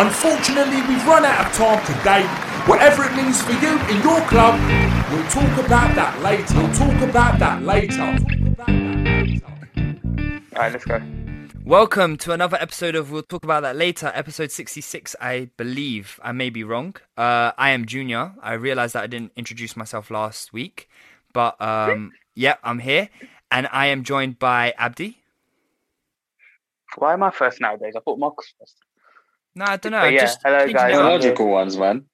Unfortunately, we've run out of time today. Whatever it means for you in your club, we'll talk about that later. We'll talk about that later. Alright, let's go. Welcome to another episode of We'll Talk About That Later, episode 66, I believe. I may be wrong. Uh, I am Junior. I realized that I didn't introduce myself last week, but um, yeah, I'm here. And I am joined by Abdi. Why am I first nowadays? I thought Mark first. No, I don't know. But yeah, just hello, guys. Logical ones, man.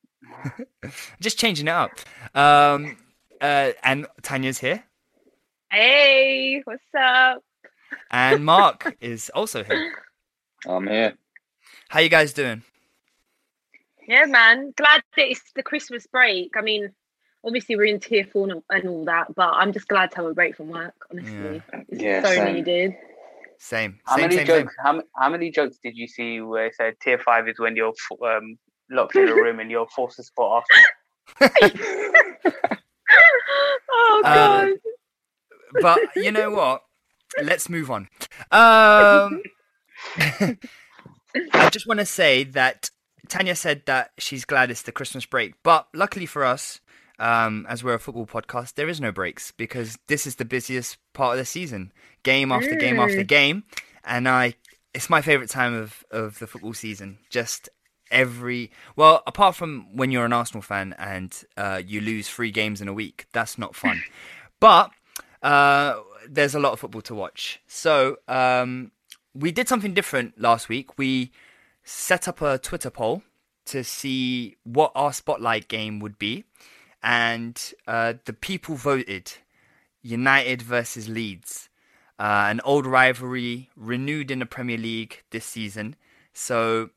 Just changing it up. Um, uh, and Tanya's here. Hey, what's up? And Mark is also here. I'm here. How you guys doing? Yeah, man. Glad that it's the Christmas break. I mean, obviously we're in tier four and and all that, but I'm just glad to have a break from work. Honestly, it's Yeah, so same. needed. Same. How same, many same, same. jokes? How, how many jokes did you see where it said tier five is when you're um, locked in a room and you're forced to support Arsenal? Oh Uh, god. but you know what? Let's move on. Um, I just want to say that Tanya said that she's glad it's the Christmas break, but luckily for us, um, as we're a football podcast, there is no breaks because this is the busiest part of the season, game after game after game, and I, it's my favorite time of of the football season. Just every well, apart from when you're an Arsenal fan and uh, you lose three games in a week, that's not fun. but uh, there's a lot of football to watch. So um, we did something different last week. We set up a Twitter poll to see what our spotlight game would be, and uh, the people voted United versus Leeds, uh, an old rivalry renewed in the Premier League this season. So.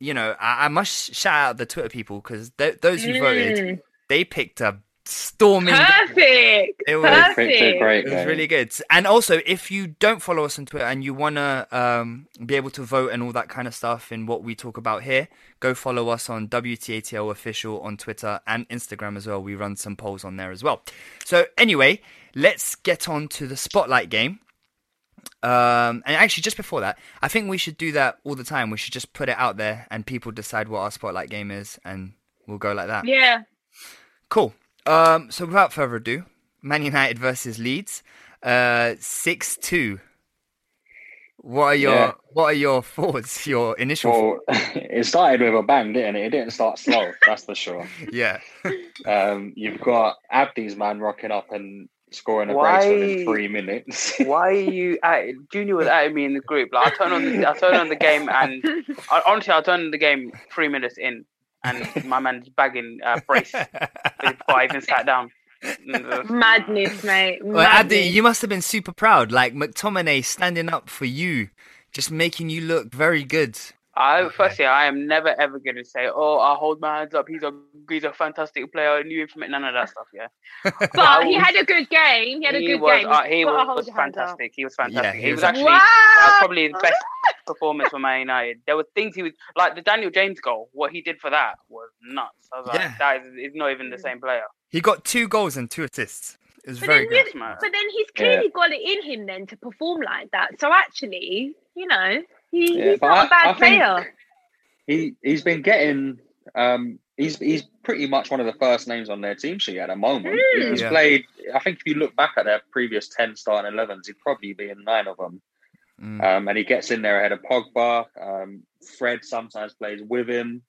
You know, I, I must shout out the Twitter people because th- those who voted, Mm. they picked a storming. Perfect. It was- Picked Perfect. great It was really good. And also, if you don't follow us on Twitter and you want to um, be able to vote and all that kind of stuff in what we talk about here, go follow us on WTATL Official on Twitter and Instagram as well. We run some polls on there as well. So, anyway, let's get on to the spotlight game. Um, and actually, just before that, I think we should do that all the time. We should just put it out there and people decide what our spotlight game is, and we'll go like that. Yeah. Cool. Um, so without further ado, Man United versus Leeds, uh, six two. What are your Yeah. What are your thoughts? Your initial Well, it started with a bang, didn't it? It didn't start slow, that's for sure. Yeah. Um, you've got Abdi's man rocking up and scoring a brace within three minutes. Why are you at Junior was at me in the group? Like I turn on the I turn on the game and I, honestly I turned on the game three minutes in and my man's bagging uh, brace before I even sat down. Madness, mate. Well, Abdi, Madness. you must have been super proud. Like McTominay standing up for you, just making you look very good I firstly, I am never ever going to say, "Oh, I hold my hands up. He's a he's a fantastic player." New information, none of that stuff. Yeah, But he had a good game. He had a he good was, game. uh, he You've gotta was, hold your fantastic. He was fantastic. he he, was was, actually Wow. that probably the best performance for Man United. There were things he was like the Daniel James goal. What he did for that was nuts. I was like, Yeah. that is, is not even the same player. He got two goals and two assists. It was But very then, good. really- but then he's clearly got it in him then to perform like that. So actually, you know, he, Yeah, he's but not I- a bad I player. He he's been getting um he's he's pretty much one of the first names on their team sheet at the moment. Mm. He's Yeah. played. I think if you look back at their previous ten starting 11s, he'd probably be in nine of them. Mm. Um, and he gets in there ahead of Pogba. Um, Fred sometimes plays with him,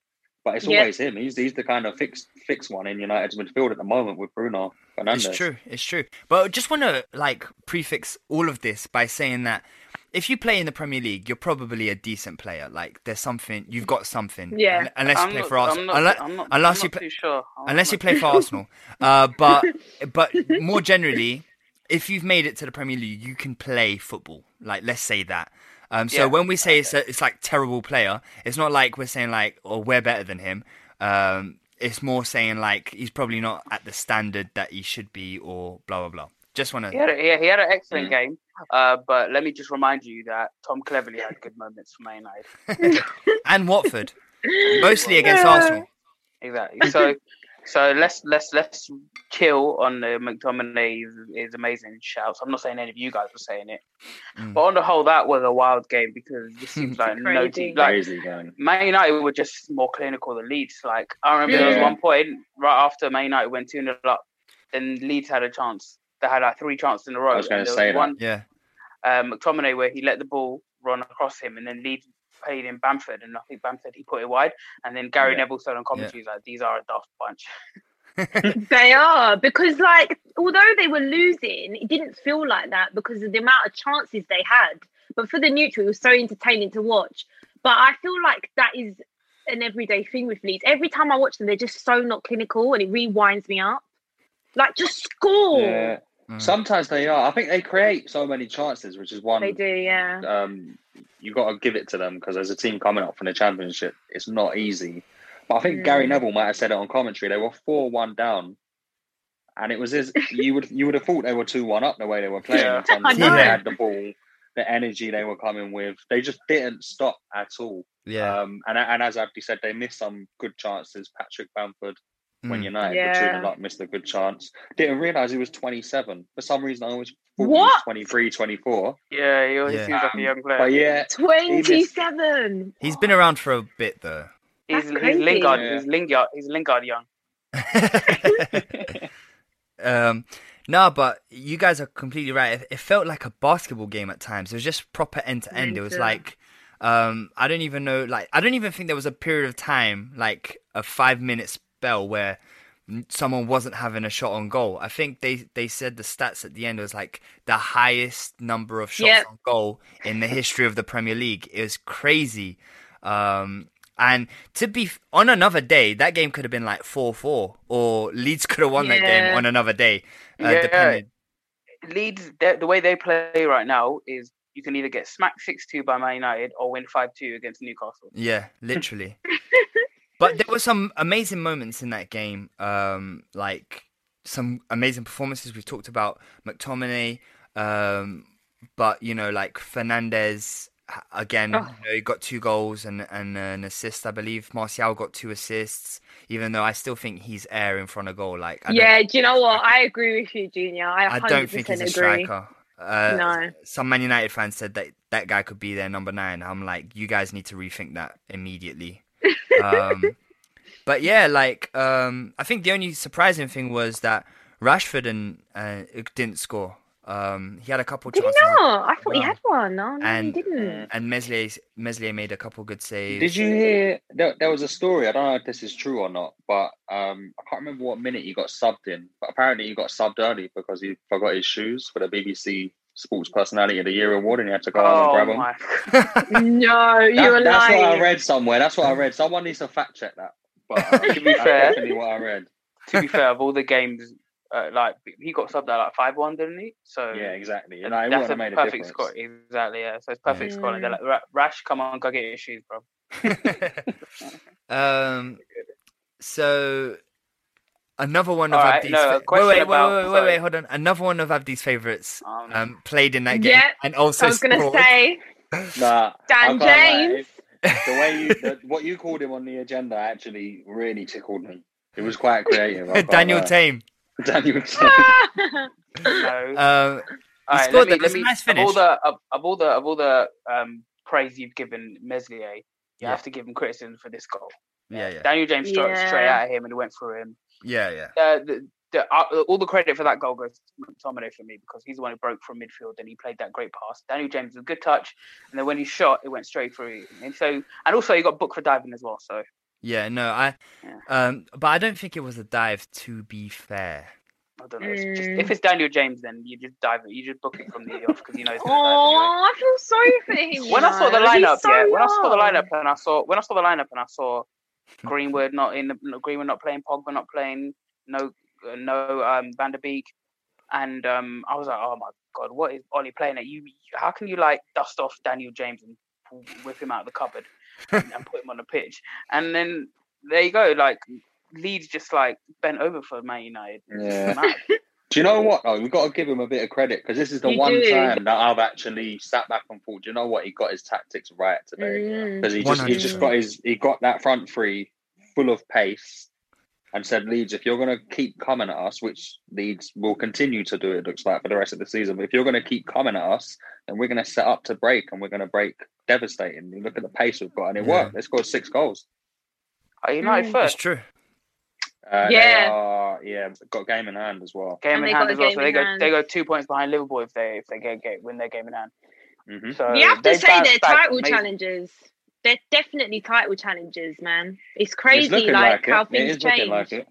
but it's Yeah. always him. He's he's the kind of fixed fixed one in United's midfield at the moment with Bruno Fernandes. It's true. It's true. But I just want to like prefix all of this by saying that if you play in the Premier League, you're probably a decent player. Like there's something you've got something. Yeah. Unless you play not- for Arsenal. not- Unless, not- unless you play. sure. Unless you play for. Arsenal. Uh, but but more generally, if you've made it to the Premier League, you can play football. Like let's say that. Um, so Yeah. when we say it's a, it's like terrible player, it's not like we're saying like or we're better than him. Um, it's more saying like he's probably not at the standard that he should be or blah blah blah. Just want to a, he, he had an Mm. excellent game, uh, but let me just remind you that Tom Cleverley had good moments for Man United. and Watford mostly against Yeah. Arsenal. Exactly. So, so let's let's let's chill on the McTominay is, is amazing shouts. I'm not saying any of you guys were saying it, Mm. but on the whole, that was a wild game because it just seems like no Crazy. team like Crazy game. Man United were just more clinical than Leeds. Like I remember there was one point right after Man United went two 0 up, then Leeds had a chance. They had like three chances in a row. I was gonna and there say that. one Yeah, um, McTominay where he let the ball run across him, and then Leeds played in Bamford, and I think Bamford he put it wide, and then Gary Yeah. Neville said on commentary he's like, "These are a daft bunch." They are because, like, although they were losing, it didn't feel like that because of the amount of chances they had. But for the neutral, it was so entertaining to watch. But I feel like that is an everyday thing with Leeds. Every time I watch them, they're just so not clinical, and it rewinds me up. Like, just score. Yeah. Mm. Sometimes they are. I think they create so many chances, which is one. They do, yeah. Um, you got to give it to them because as a team coming up from the championship, it's not easy. But I think Mm. Gary Neville might have said it on commentary. They were four one down, and it was as you would you would have thought they were two one up the way they were playing. Yeah. In terms I know. they had the ball, the energy they were coming with. They just didn't stop at all. yeah. Um, and and as Abdi said, they missed some good chances. Patrick Bamford when Mm. United Yeah. were 2 0 up, missed a good chance. Didn't realise he was 27. For some reason, I always thought he What? was 23, 24. Yeah, he always Yeah. seems like a young player. But yeah, 27. He's been around for a bit though. he's That's he's crazy. Lingard. Yeah. He's Lingard. He's Lingard young. um, no, but you guys are completely right. It, it felt like a basketball game at times. It was just proper end to end. It was like, um, I don't even know. Like, I don't even think there was a period of time, like a five minute spell, where someone wasn't having a shot on goal. I think they they said the stats at the end was like the highest number of shots Yep. on goal in the history of the Premier League. It was crazy. Um, and to be on another day, that game could have been like four four, or Leeds could have won that game on another day. Uh, Yeah. depending. Leeds, the the way they play right now is you can either get smacked six two by Man United or win five two against Newcastle. Yeah, literally. but there were some amazing moments in that game. Um, like some amazing performances. We've talked about McTominay, um, but you know, like Fernandes again. Oh. You know, he got two goals and and an assist, I believe. Martial got two assists, even though I still think he's air in front of goal. Like, I yeah, do you know what? I agree with you, Junior. I I don't think he's a agree. striker. Uh, No. Some Man United fans said that that guy could be their number nine. I'm like, you guys need to rethink that immediately. Um, but yeah, like um, I think the only surprising thing was that Rashford and uh, didn't score. Um, he had a couple Did he chances, not? I thought he had one. No, no, And- he didn't. and Meslier Meslier made a couple good saves. Did you hear? There, there was a story. I don't know if this is true or not, but um, I can't remember what minute he got subbed in. But apparently, he got subbed early because he forgot his shoes for the BBC Sports Personality of the Year award, and you had to go out Oh and grab them. my! no, you That- were that's what I read somewhere. That's what I read. Someone needs to fact check that. But uh, To be fair- definitely what I read. to be fair, of all the games, uh, like he got subbed at like five one, didn't he? So Yeah, exactly. And I that's a made perfect difference. score. Exactly, yeah. So it's perfect Yeah. scoring. They're like, Rash, come on, go get your shoes, bro. um, so another one of All right, Abdi's. no, fa- wait, question wait, about- wait, wait, wait, wait, hold on. Another one of Abdi's favorites Um, um, played in that game Yeah, and also I was gonna say Nah, Dan I can't lie, James. The way you, the, what you called him on the agenda actually really tickled me. It was quite creative. Daniel lie. Tame. Daniel Tame. no. Um, All right, let me, let me, nice of all the of, of all the of all the um, praise you've given Meslier, you Yeah. have to give him criticism for this goal. yeah, yeah, Daniel James struck Yeah. straight at him and went through him. Yeah, yeah. Uh, the, the, uh, all the credit for that goal goes to McTominay for me because he's the one who broke from midfield and he played that great pass. Daniel James was a good touch, and then when he shot, it went straight through. And so, and also he got booked for diving as well. So Yeah, no, I, Yeah. um, but I don't think it was a dive. To be fair, I don't know. It's just, Mm. if it's Daniel James, then you just dive it. You just book it from the off because you know. He's gonna Oh, I feel sorry for him. When I saw the lineup, so yeah, when I saw the lineup and I saw when I saw the lineup and I saw Greenwood not in the Greenwood not playing, Pogba not playing, no no um, Van der Beek, and um, I was like, oh my god, what is Ollie playing at? You, how can you like dust off Daniel James and whip him out of the cupboard and, and put him on the pitch? And then there you go, like Leeds just like bent over for Man United. Yeah. Mad. Do you know what? though? we've got to give him a bit of credit because this is the You one do. time that I've actually sat back and thought, do you know what? He got his tactics right today Mm. because he just he just 100%. got his he got that front three full of pace and said, Leeds, if you're going to keep coming at us, which Leeds will continue to do, it looks like for the rest of the season. But if you're going to keep coming at us, then we're going to set up to break and we're going to break devastating. You look at the pace we've got, and it Yeah. worked. They scored six goals. Are United Mm. it's first? true. Uh, Yeah. they are, yeah, got game in hand as well. Game And in hand as well, so they go hand. they go two points behind Liverpool if they if they get, get win their game in hand. hmm So you have to say they're title amazing. challengers. They're definitely title challenges, man. It's crazy, It's like, like, how it. It things is change. like it.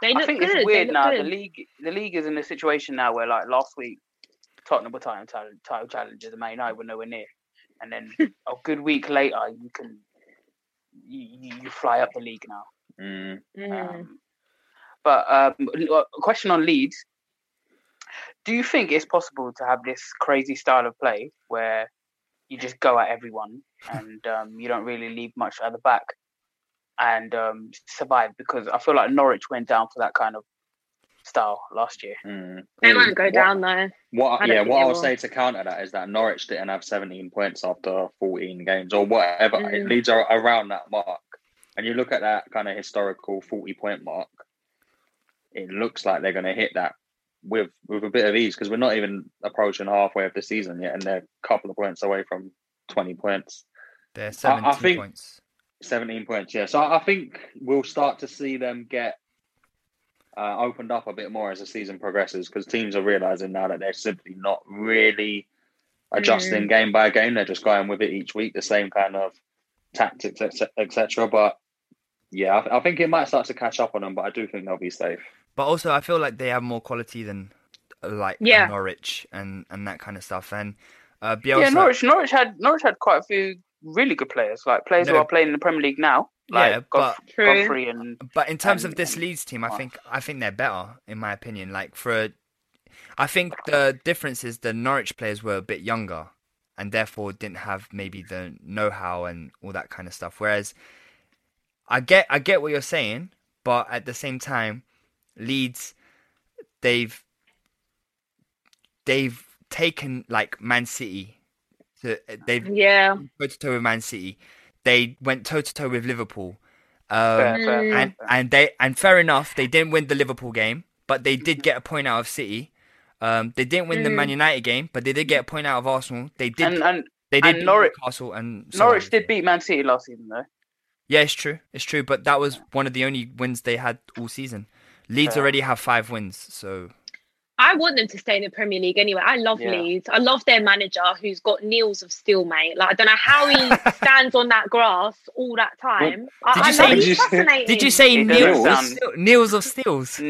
They I think good. it's weird now. Good. The league, the league is in a situation now where, like last week, Tottenham were title title, title challengers, and Man United were nowhere near. And then a good week later, you can you, you you fly up the league now. Mm. Mm. Um, but um, a question on Leeds: Do you think it's possible to have this crazy style of play where you just go at everyone and um, you don't really leave much at the back and um, survive? Because I feel like Norwich went down for that kind of style last year. Mm. They Mm. won't go What- down though. What? I Yeah, what I'll will. say to counter that is that Norwich didn't have 17 points after 14 games or whatever. Mm. It Leeds ar- around that mark, and you look at that kind of historical 40 point mark. It looks like they're going to hit that with with a bit of ease because we're not even approaching halfway of the season yet, and they're a couple of points away from 20 points. They're 17 think- points. 17 points, yeah. So I I think we'll start to see them get uh, opened up a bit more as the season progresses because teams are realizing now that they're simply not really adjusting game by game. They're just going with it each week, the same kind of tactics, etc. But yeah, I, I think it might start to catch up on them, but I do think they'll be safe. But also, I feel like they have more quality than uh, like Yeah. Norwich and and that kind of stuff. And uh, Bielsa, Yeah, Norwich. Norwich had Norwich had quite a few really good players, like players who are playing in the Premier League now, like Yeah, Goff- but- Godfrey and But in terms and- of this and- Leeds team, I think I think they're better in my opinion. Like for, a, I think the difference is the Norwich players were a bit younger, and therefore didn't have maybe the know-how and all that kind of stuff. Whereas, I get I get what you're saying, but at the same time, Leeds, they've they've taken like Man City, to, they've Yeah. toe to toe with Man City. They went toe to toe with Liverpool. Um, fair, fair, and fair. and they and fair enough, they didn't win the Liverpool game, but they did get a point out of City. Um, they didn't win the Man United game, but they did get a point out of Arsenal. They did. and and they did and Norwich- Newcastle and so Norwich did beat Man City last season though. Yeah, it's true. It's true, but that was one of the only wins they had all season. Leeds Fair. already have five wins, so I want them to stay in the Premier League anyway. I love Yeah. Leeds. I love their manager who's got nails of steel, mate. Like I don't know how he stands on that grass all that time. I, Did I you say- love Did you say- did you say It Neils? doesn't of um, Steel- of Steels?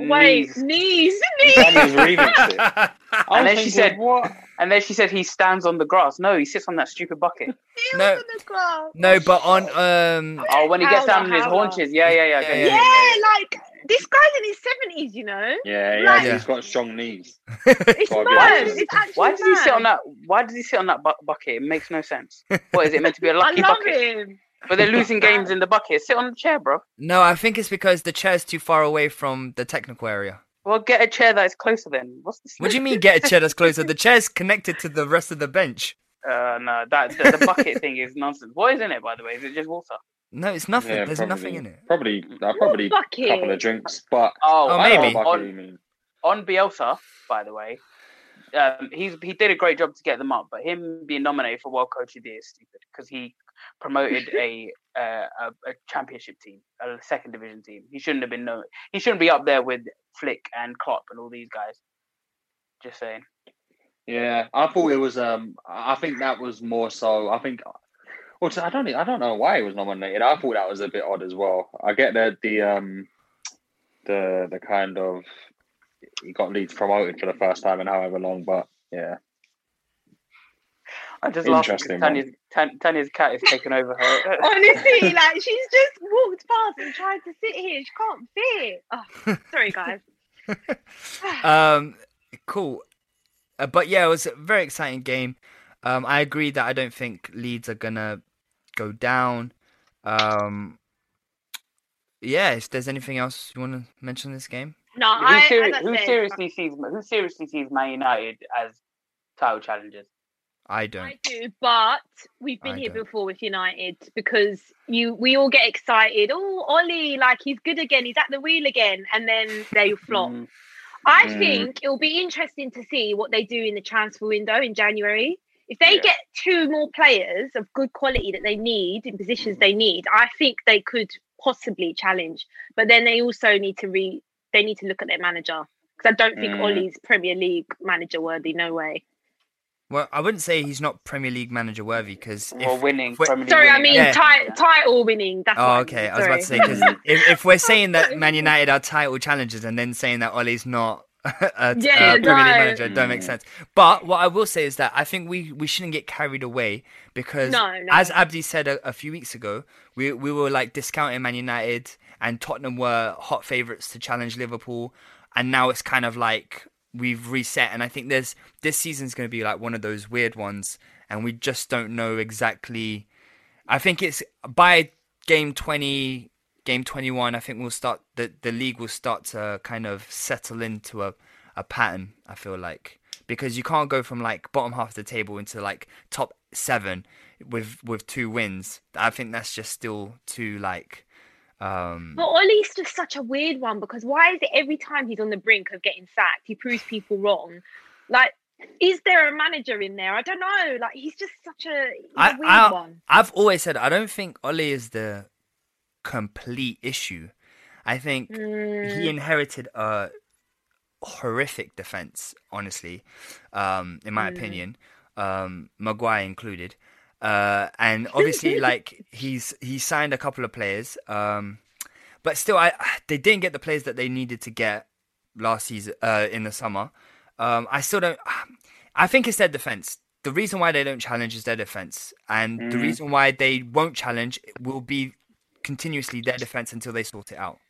N- Wait, knees. knees, knees. Daniel's remixed it. I And then she said- "What?" And then she said he stands on the grass. No, he sits on that stupid bucket. No. on the grass. no, but on um, Oh, when he gets down on his howler. haunches. Yeah, yeah, yeah. Yeah, okay, yeah, Yeah, like this guy's in his seventies, you know. Yeah, Like- yeah, he's got strong knees. It's Gotta mad. honest. It's actually Why does he sit on that? Why does he sit on that bu- bucket? It makes no sense. What is it meant to be a lucky love bucket? him. But they're losing games in the bucket. Sit on the chair, bro. No, I think it's because the chair's too far away from the technical area. Well, get a chair that is closer. Then what's the? What do you mean get a chair that's closer? The chair's connected to the rest of the bench. Uh, no, that the, the bucket thing is nonsense. What is in it, by the way? Is it just water? No, it's nothing. Yeah, There's probably, nothing in it. Probably, uh, probably a bucket? couple of drinks, but Oh, Oh, maybe. On- you on Bielsa, by the way, um, he's he did a great job to get them up, but him being nominated for World Coach of the Year is stupid because he promoted a, uh, a a championship team, a second division team. He shouldn't have been no. He shouldn't be up there with Flick and Klopp and all these guys. Just saying. Yeah, I thought it was. Um, I think that was more so. I think. Well, I don't. I don't know why he was nominated. I thought that was a bit odd as well. I get that the um, the the kind of he got Leeds promoted for the first time in however long, but yeah, I just laugh because Tanya's, Tan, Tanya's cat is taking over her. Honestly, like she's just walked past and tried to sit here. She can't fit. Oh, sorry, guys. Um, cool. Uh, but yeah, it was a very exciting game. Um, I agree that I don't think Leeds are gonna go down. Um, yeah, if there's anything else you want to mention this game, No, who, I, seri- as I who seriously sees who seriously sees Man United as title challengers? I don't. I do, but we've been I here don't. before with United because you we all get excited. Oh, Ollie, like he's good again. He's at the wheel again, and then they flop. Mm. I Mm. think it'll be interesting to see what they do in the transfer window in January. If they Yeah. get two more players of good quality that they need in positions they need, I think they could possibly challenge. But then they also need to re they need to look at their manager because I don't think Mm. Ollie's Premier League manager worthy. No way. Well, I wouldn't say he's not Premier League manager worthy because Or winning. if we're- Premier League Sorry, I mean Yeah. ti- title winning. That's oh, what Oh, I okay. mean, I was about to say because if, if we're saying that Man United are title challengers and then saying that Ollie's not a, t- Yeah, a Premier League manager, it don't make sense. But what I will say is that I think we, we shouldn't get carried away because, No, no. as Abdi said a, a few weeks ago, we we were like discounting Man United and Tottenham were hot favourites to challenge Liverpool, and now it's kind of like we've reset. And I think there's this season's going to be like one of those weird ones, and we just don't know exactly. I think it's by game 20, game 21, I think we'll start the the league will start to kind of settle into a a pattern, I feel like. Because you can't go from like bottom half of the table into like top 7 with with two wins. I think that's just still too like um But Ollie's just such a weird one because why is it every time he's on the brink of getting sacked, he proves people wrong? Like, is there a manager in there? I don't know. Like, he's just such a, I, weird I, one. I've always said I don't think Oli is the complete issue. I think Mm. he inherited a horrific defense, honestly, um, in my Mm. opinion, um, Maguire included. Uh, and obviously, like he's he signed a couple of players, um, but still, I they didn't get the players that they needed to get last season uh, in the summer. Um, I still don't. I think it's their defense. The reason why they don't challenge is their defense, and the Mhm. reason why they won't challenge will be continuously their defense until they sort it out.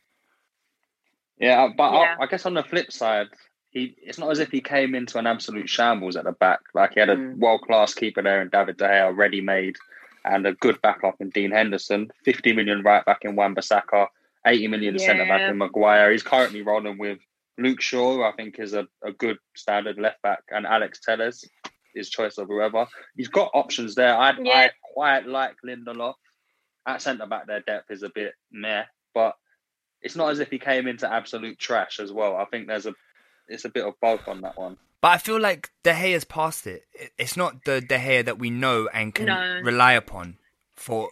Yeah, but Yeah. I, I guess on the flip side, he it's not as if he came into an absolute shambles at the back. Like he had a Mm. world class keeper there in David De Gea, ready made, and a good backup in Dean Henderson. Fifty million right back in Wan Bissaka, eighty million centre back in Maguire. He's currently rolling with Luke Shaw, who I think is a, a good standard left back, and Alex Telles, his choice of whoever. He's got options there. I Yeah. I quite like Lindelof. At centre back, their depth is a bit meh, but it's not as if he came into absolute trash as well. I think there's a it's a bit of both on that one. But I feel like De Gea's past it. It- It's not the De Gea that we know and can No. rely upon for.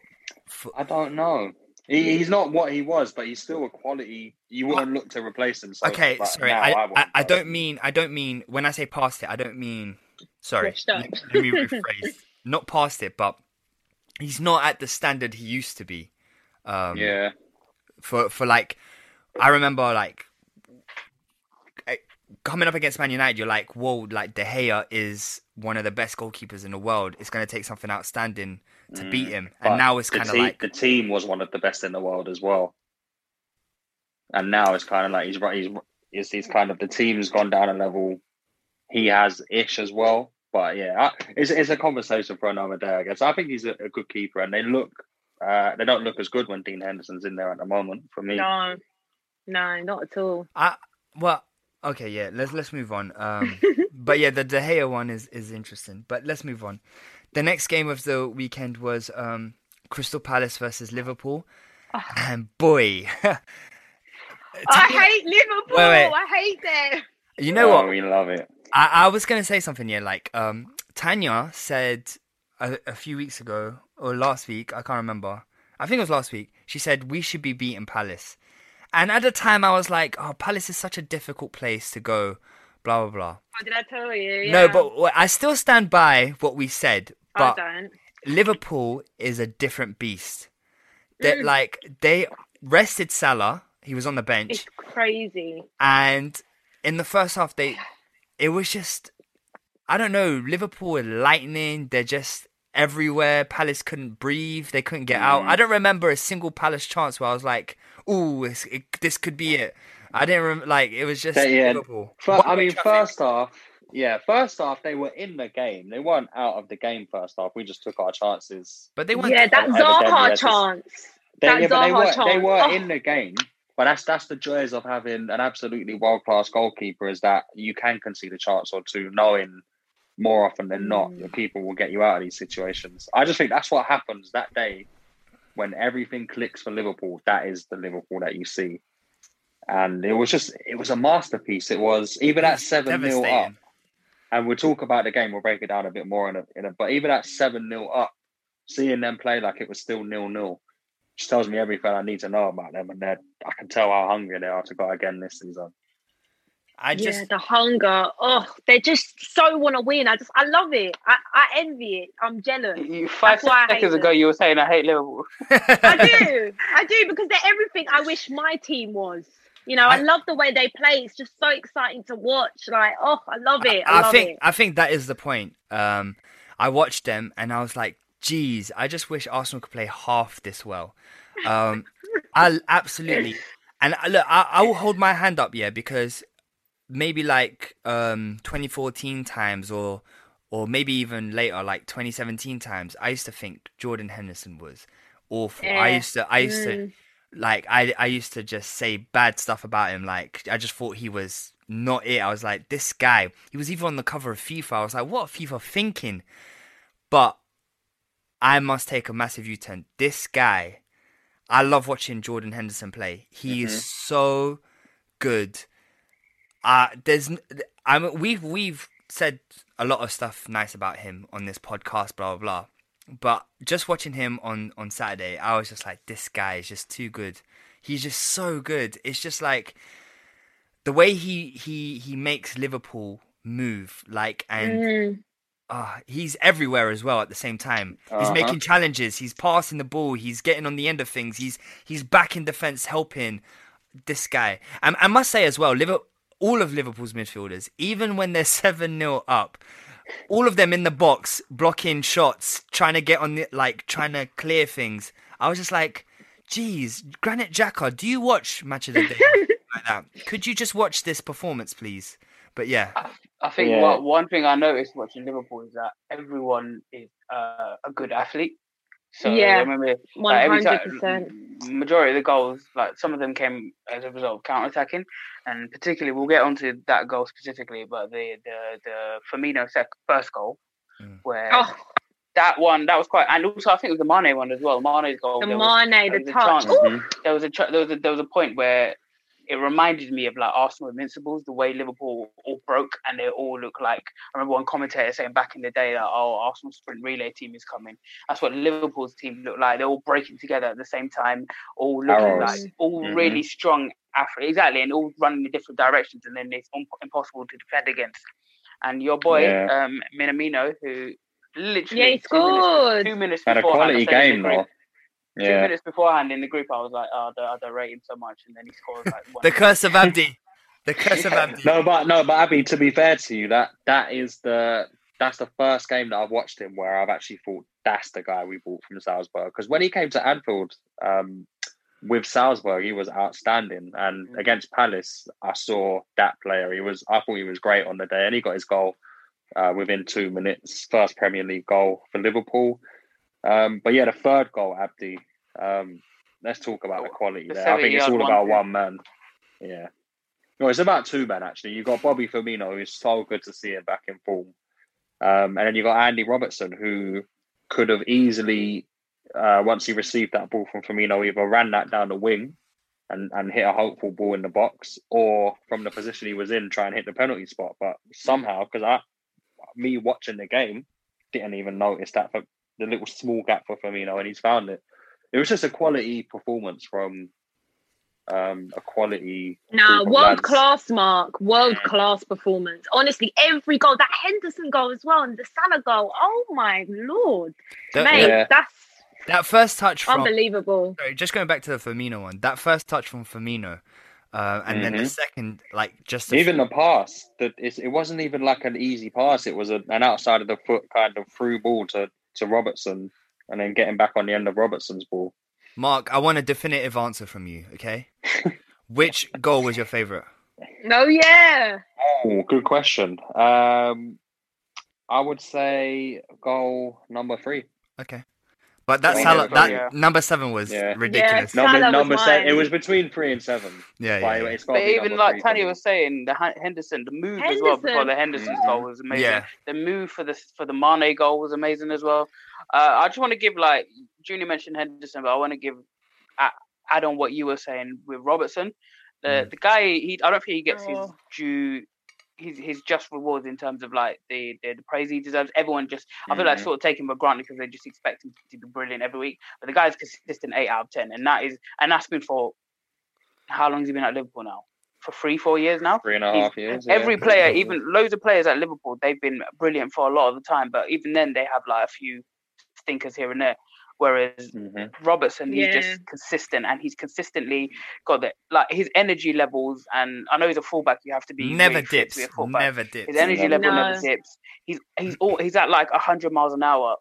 for I don't know. He, he's not what he was, but he's still a quality. You wouldn't look to replace him. So okay, sorry. now I, I, I don't mean I don't mean when I say past it. I don't mean sorry. Washed up. Let, let me rephrase. not past it, but he's not at the standard he used to be. Um, Yeah, for for like I remember like coming up against Man United, you're like, whoa, like De Gea is one of the best goalkeepers in the world. It's going to take something outstanding to Mm, beat him, but and now it's kind of te- like the team was one of the best in the world as well. and now it's kind of like he's right. He's he's, he's kind of the team's gone down a level. He has ish as well, but yeah, I, it's it's a conversation for another day. I guess I think he's a, a good keeper, and they look uh, they don't look as good when Dean Henderson's in there at the moment. For me, No, no, not at all. I well, okay, yeah. Let's let's move on. Um, but yeah, the De Gea one is is interesting. But let's move on. The next game of the weekend was um, Crystal Palace versus Liverpool, and boy, I hate Liverpool. Wait, wait. I hate them. you know oh, what? we love it. I, I was gonna say something here. Like, um, Tanya said a, a few weeks ago or last week, I can't remember. I think it was last week. She said we should be beating Palace, and at the time I was like, "Oh, Palace is such a difficult place to go." Blah blah blah. What did I tell you? No, Yeah. but I still stand by what we said. I But don't. Liverpool is a different beast. That Mm. like they rested Salah. He was on the bench It's crazy. and in the first half they it was just I don't know, Liverpool lightning, they're just everywhere. Palace couldn't breathe, they couldn't get out. Mm. I don't remember a single Palace chance where I was like, "Ooh, it, this could be it." I didn't rem- like it was just But yeah, Liverpool. fir- I mean, traffic. first half, yeah, first half they were in the game. They weren't out of the game first half. We just took our chances. but they weren't Yeah, that Evidently, Zaha yes, it's- chance. They, That yeah, but they Zaha were they were Oh. in the game. But that's that's the joys of having an absolutely world class goalkeeper is that you can concede a chance or two, knowing more often than not Mm. your keeper will get you out of these situations. I just think that's what happens that day when everything clicks for Liverpool. That is the Liverpool that you see, and it was just it was a masterpiece. It was even at seven 0 up, and we'll talk about the game. We'll break it down a bit more in a, in a but even at seven 0 up, seeing them play like it was still nil nil just tells me everything I need to know about them, and they're, I can tell how hungry they are to go again this season. I yeah, just the hunger. Oh, they just so want to win. I just, I love it. I, I envy it. I'm jealous. You, five That's why I hate seconds ago, them. you were saying I hate Liverpool. I do. I do because they're everything I wish my team was. You know, I, I- love the way they play. It's just so exciting to watch. Like, oh, I love it. I, I love think it. I think that is the point. Um, I watched them and I was like, "Geez, I just wish Arsenal could play half this well." Um, I absolutely, and look, I, I will hold my hand up, yeah, because maybe like um 2014 times or or maybe even later, like 2017 times, I used to think Jordan Henderson was awful. I used to, I used to Mm. like I I used to just say bad stuff about him. Like I just thought he was not it. I was like, this guy. He was even on the cover of FIFA. I was like, what are FIFA thinking? But I must take a massive U-turn. This guy, I love watching Jordan Henderson play. He is so good. Uh there's n- I mean we've we've said a lot of stuff nice about him on this podcast, blah blah blah. But just watching him on on Saturday, I was just like, this guy is just too good. He's just so good. It's just like the way he he he makes Liverpool move, like and Mm. ah, he's everywhere as well at the same time. He's Uh-huh. making challenges. He's passing the ball. He's getting on the end of things. He's he's back in defense, helping this guy. And I must say as well, Liverpool, all of Liverpool's midfielders, even when they're seven 0 up, all of them in the box blocking shots, trying to get on the like trying to clear things. I was just like, geez, Granit Xhaka, do you watch Match of the Day like that? Could you just watch this performance, please? But yeah, I think Yeah. what, one thing I noticed watching Liverpool is that everyone is uh, a good athlete. So Yeah, I remember One like, every hundred time, percent. Majority of the goals, like some of them came as a result of counter attacking, and particularly we'll get onto that goal specifically, but the the the Firmino sec- first goal, Mm. where Oh, that one that was quite, and also I think it was the Mane one as well. Mane's goal. the there was- Mane, the touch. chance. Mhm. there was a there was a there was a point where it reminded me of like Arsenal Invincibles, the way Liverpool all broke and they all look like. I remember one commentator saying back in the day that oh Arsenal sprint relay team is coming. That's what Liverpool's team looked like. They're all breaking together at the same time, all looking Arrows. like all Mhm. really strong athletes, exactly, and all running in different directions, and then it's un- impossible to defend against. And your boy Yeah. um, Minamino, who literally Yeah, he two minutes- scored. Two minutes Had a quality said in the game group- though. two Yeah. minutes beforehand in the group, I was like, oh, I don't, I don't rate him so much, and then he scores like one. the curse of Abdi, the curse of Abdi. No, but no, but Abby. To be fair to you, that that is the that's the first game that I've watched him where I've actually thought that's the guy we bought from Salzburg. Because when he came to Anfield, um, with Salzburg, he was outstanding. And against Palace, I saw that player. He was, I thought he was great on the day, and he got his goal uh, within two minutes. First Premier League goal for Liverpool. Um, but yeah, the third goal, Abdi. Um, let's talk about the quality The there. I think it's all about one. one man. Yeah. No, it's about two men actually. You've got Bobby Firmino, who's so good to see him back in form, um, and then you've got Andy Robertson, who could have easily, uh, once he received that ball from Firmino, either ran that down the wing and, and hit a hopeful ball in the box, or from the position he was in, try and hit the penalty spot. But somehow, because I, me watching the game, didn't even notice that for the little small gap for Firmino, and he's found it. It was just a quality performance from um, a quality. Nah, world lads. class, Mark. World class performance. Honestly, every goal, that Henderson goal as well, and the Salah goal. Oh my lord, That- mate, Yeah. that's That first touch from unbelievable. Sorry, just going back to the Firmino one. That first touch from Firmino, uh, and then the Mhm. second, like just a Even the pass, that it wasn't even like an easy pass. It was a, an outside of the foot kind of through ball to, to Robertson, and then getting back on the end of Robertson's ball. Mark, I want a definitive answer from you. Okay, which goal was your favorite? No, yeah. Oh, good question. Um, I would say goal number three. Okay, but that Yeah, Salah, that yeah. number seven was Yeah. ridiculous. Number, Salah was number seven. It was between three and seven. Yeah, But yeah, yeah. But even like Tanya was saying, the Henderson, the move as well before the Henderson. Henderson's goal was amazing. Yeah. The move for the for the Mane goal was amazing as well. Uh, I just want to give like Junior mentioned Henderson, but I want to give add on what you were saying with Robertson. The Mm. the guy, he I don't think he gets his Oh. due. His, his just rewards in terms of like the, the the praise he deserves. Everyone just I feel like Mhm. sort of him for granted because they just expect him to be brilliant every week. But the guy's consistent eight out of ten, and that is and that's been for how long has he been at Liverpool now? For three, four years now. Three and a He's- half years. yeah. Every player, even loads of players at Liverpool, they've been brilliant for a lot of the time. But even then, they have like a few stinkers here and there. Whereas Mhm. Robertson, he's Yeah. just consistent, and he's consistently got that like his energy levels. And I know he's a fullback; you have to be never dips. to be a fullback. Never dips. His energy Never level No. never dips. He's he's all, he's at like hundred miles an hour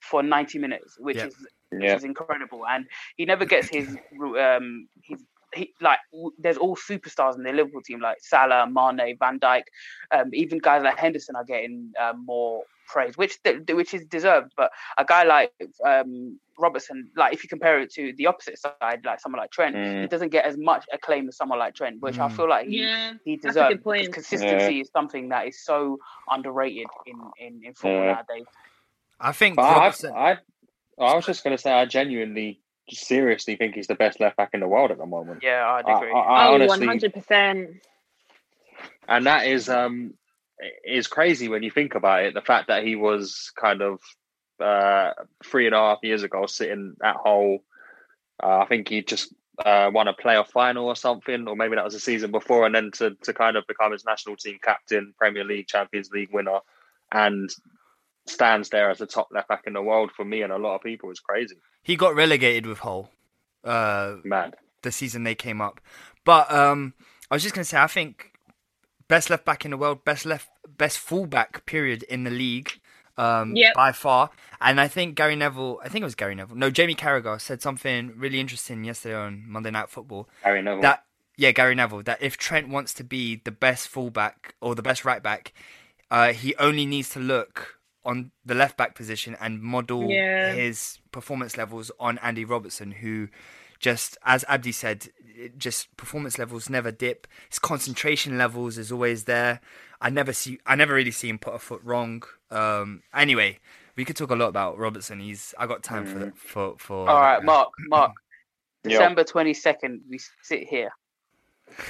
for ninety minutes, which Yeah. is which Yeah. is incredible. And he never gets his um his he like w- there's all superstars in the Liverpool team like Salah, Mane, Van Dijk, um, even guys like Henderson are getting um, more praise, which which is deserved. But a guy like um, Robertson, like if you compare it to the opposite side, like someone like Trent, he Mm. doesn't get as much acclaim as someone like Trent, which I Mm. feel like he Yeah, he that's a good deserves. Because point. consistency is something that is so underrated in in, in football Yeah. nowadays. I think But I, I, I was just going to say, I genuinely, seriously think he's the best left back in the world at the moment. Yeah, I'd I, agree. I, I oh, honestly, 100%. and that is um is crazy when you think about it. The fact that he was kind of uh, three and a half years ago sitting at Hull. Uh, I think he just uh, won a playoff final or something, or maybe that was the season before, and then to to kind of become his national team captain, Premier League, Champions League winner, and stands there as the top left back in the world for me and a lot of people is crazy. He got relegated with Hull. Uh, Mad. the season they came up. But um, I was just gonna say, I think best left back in the world, best left, best fullback period in the league, um, Yep. by far. And I think Gary Neville, I think it was Gary Neville, no, Jamie Carragher said something really interesting yesterday on Monday Night Football. Harry Neville. That yeah, Gary Neville, that if Trent wants to be the best fullback or the best right back, uh, he only needs to look on the left back position and model Yeah. his performance levels on Andy Robertson, who just as Abdi said, it just performance levels never dip. His concentration levels is always there. I never see, I never really see him put a foot wrong. Um, anyway, we could talk a lot about Robertson. He's, I got time for for for. All right, Mark. Mark. December twenty second, we sit here.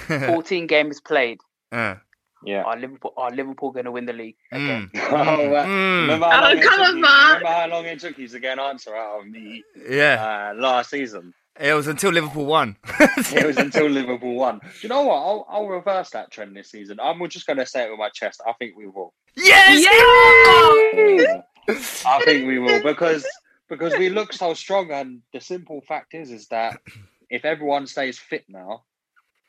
Fourteen games played. Uh, yeah. Are Liverpool are Liverpool going to win the league again? mm, Oh, well, mm, remember, how Oh, long it come took on, you- Mark. remember how long it took you to get an answer out of me yeah, uh, last season? It was until Liverpool won. It was until Liverpool won. Do you know what? I'll, I'll reverse that trend this season. I'm just going to say it with my chest. I think we will. yes, I think we will because because we look so strong, and the simple fact is is that if everyone stays fit now,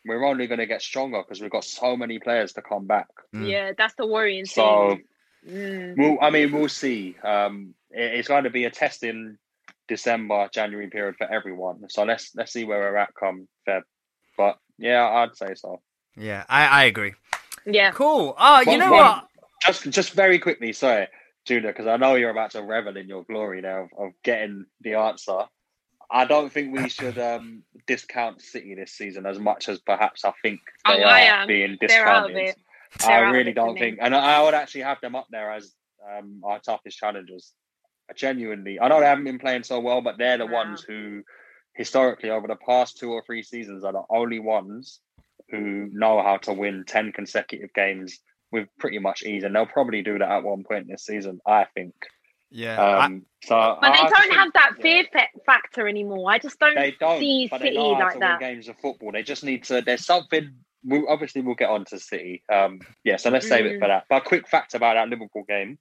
we're only going to get stronger because we've got so many players to come back. Mm. Yeah, that's the worrying So thing. Mm. we'll, I mean, we'll see. Um, it- it's going to be a testing December, January period for everyone. So let's let's see where we're at come Feb. But yeah, I'd say so. Yeah, I, I agree. Yeah. Cool. Oh, you know one- what? Just just very quickly, sorry, Judah, because I know you're about to revel in your glory now of, of getting the answer. I don't think we should um, discount City this season as much as perhaps I think Oh, they I are am. being They're out of discounted. I really don't think, and I I would actually have them up there as um, our toughest challengers. Genuinely, I know they haven't been playing so well, but they're the ones who, historically, over the past two or three seasons, are the only ones who know how to win ten consecutive games with pretty much ease, and they'll probably do that at one point this season. I think. Yeah. Um, so But they don't think- have that fear fa- factor anymore. I just don't, they don't, see but they City know how like to that. win games of football. They just need to. There's something. We obviously we'll get on to City. Um, yeah, so let's save it for Mm. that. But a quick fact about that Liverpool game: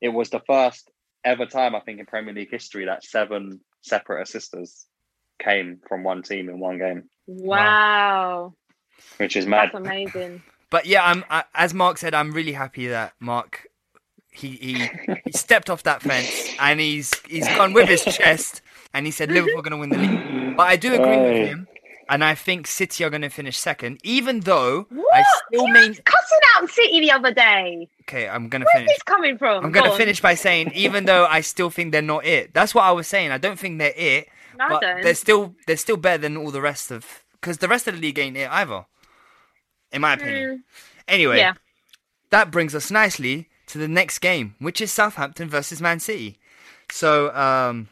it was the first ever time I think in Premier League history that seven separate assisters came from one team in one game, Wow. which is mad. That's amazing. But yeah, I'm I, as Mark said, I'm really happy that Mark he he, he stepped off that fence and he's he's gone with his chest and he said Liverpool are going to win the league. But I do agree Hey. with him, and I think City are going to finish second, even though I still main. was cussing out City the other day. Okay, I'm going to finish. Where's this coming from? I'm going to finish by saying, even though I still think they're not it. That's what I was saying. I don't think they're it, No, but they're still they're still better than all the rest of because the rest of the league ain't it either, in my opinion. Mm, Anyway, yeah. that brings us nicely to the next game, which is Southampton versus Man City. So um,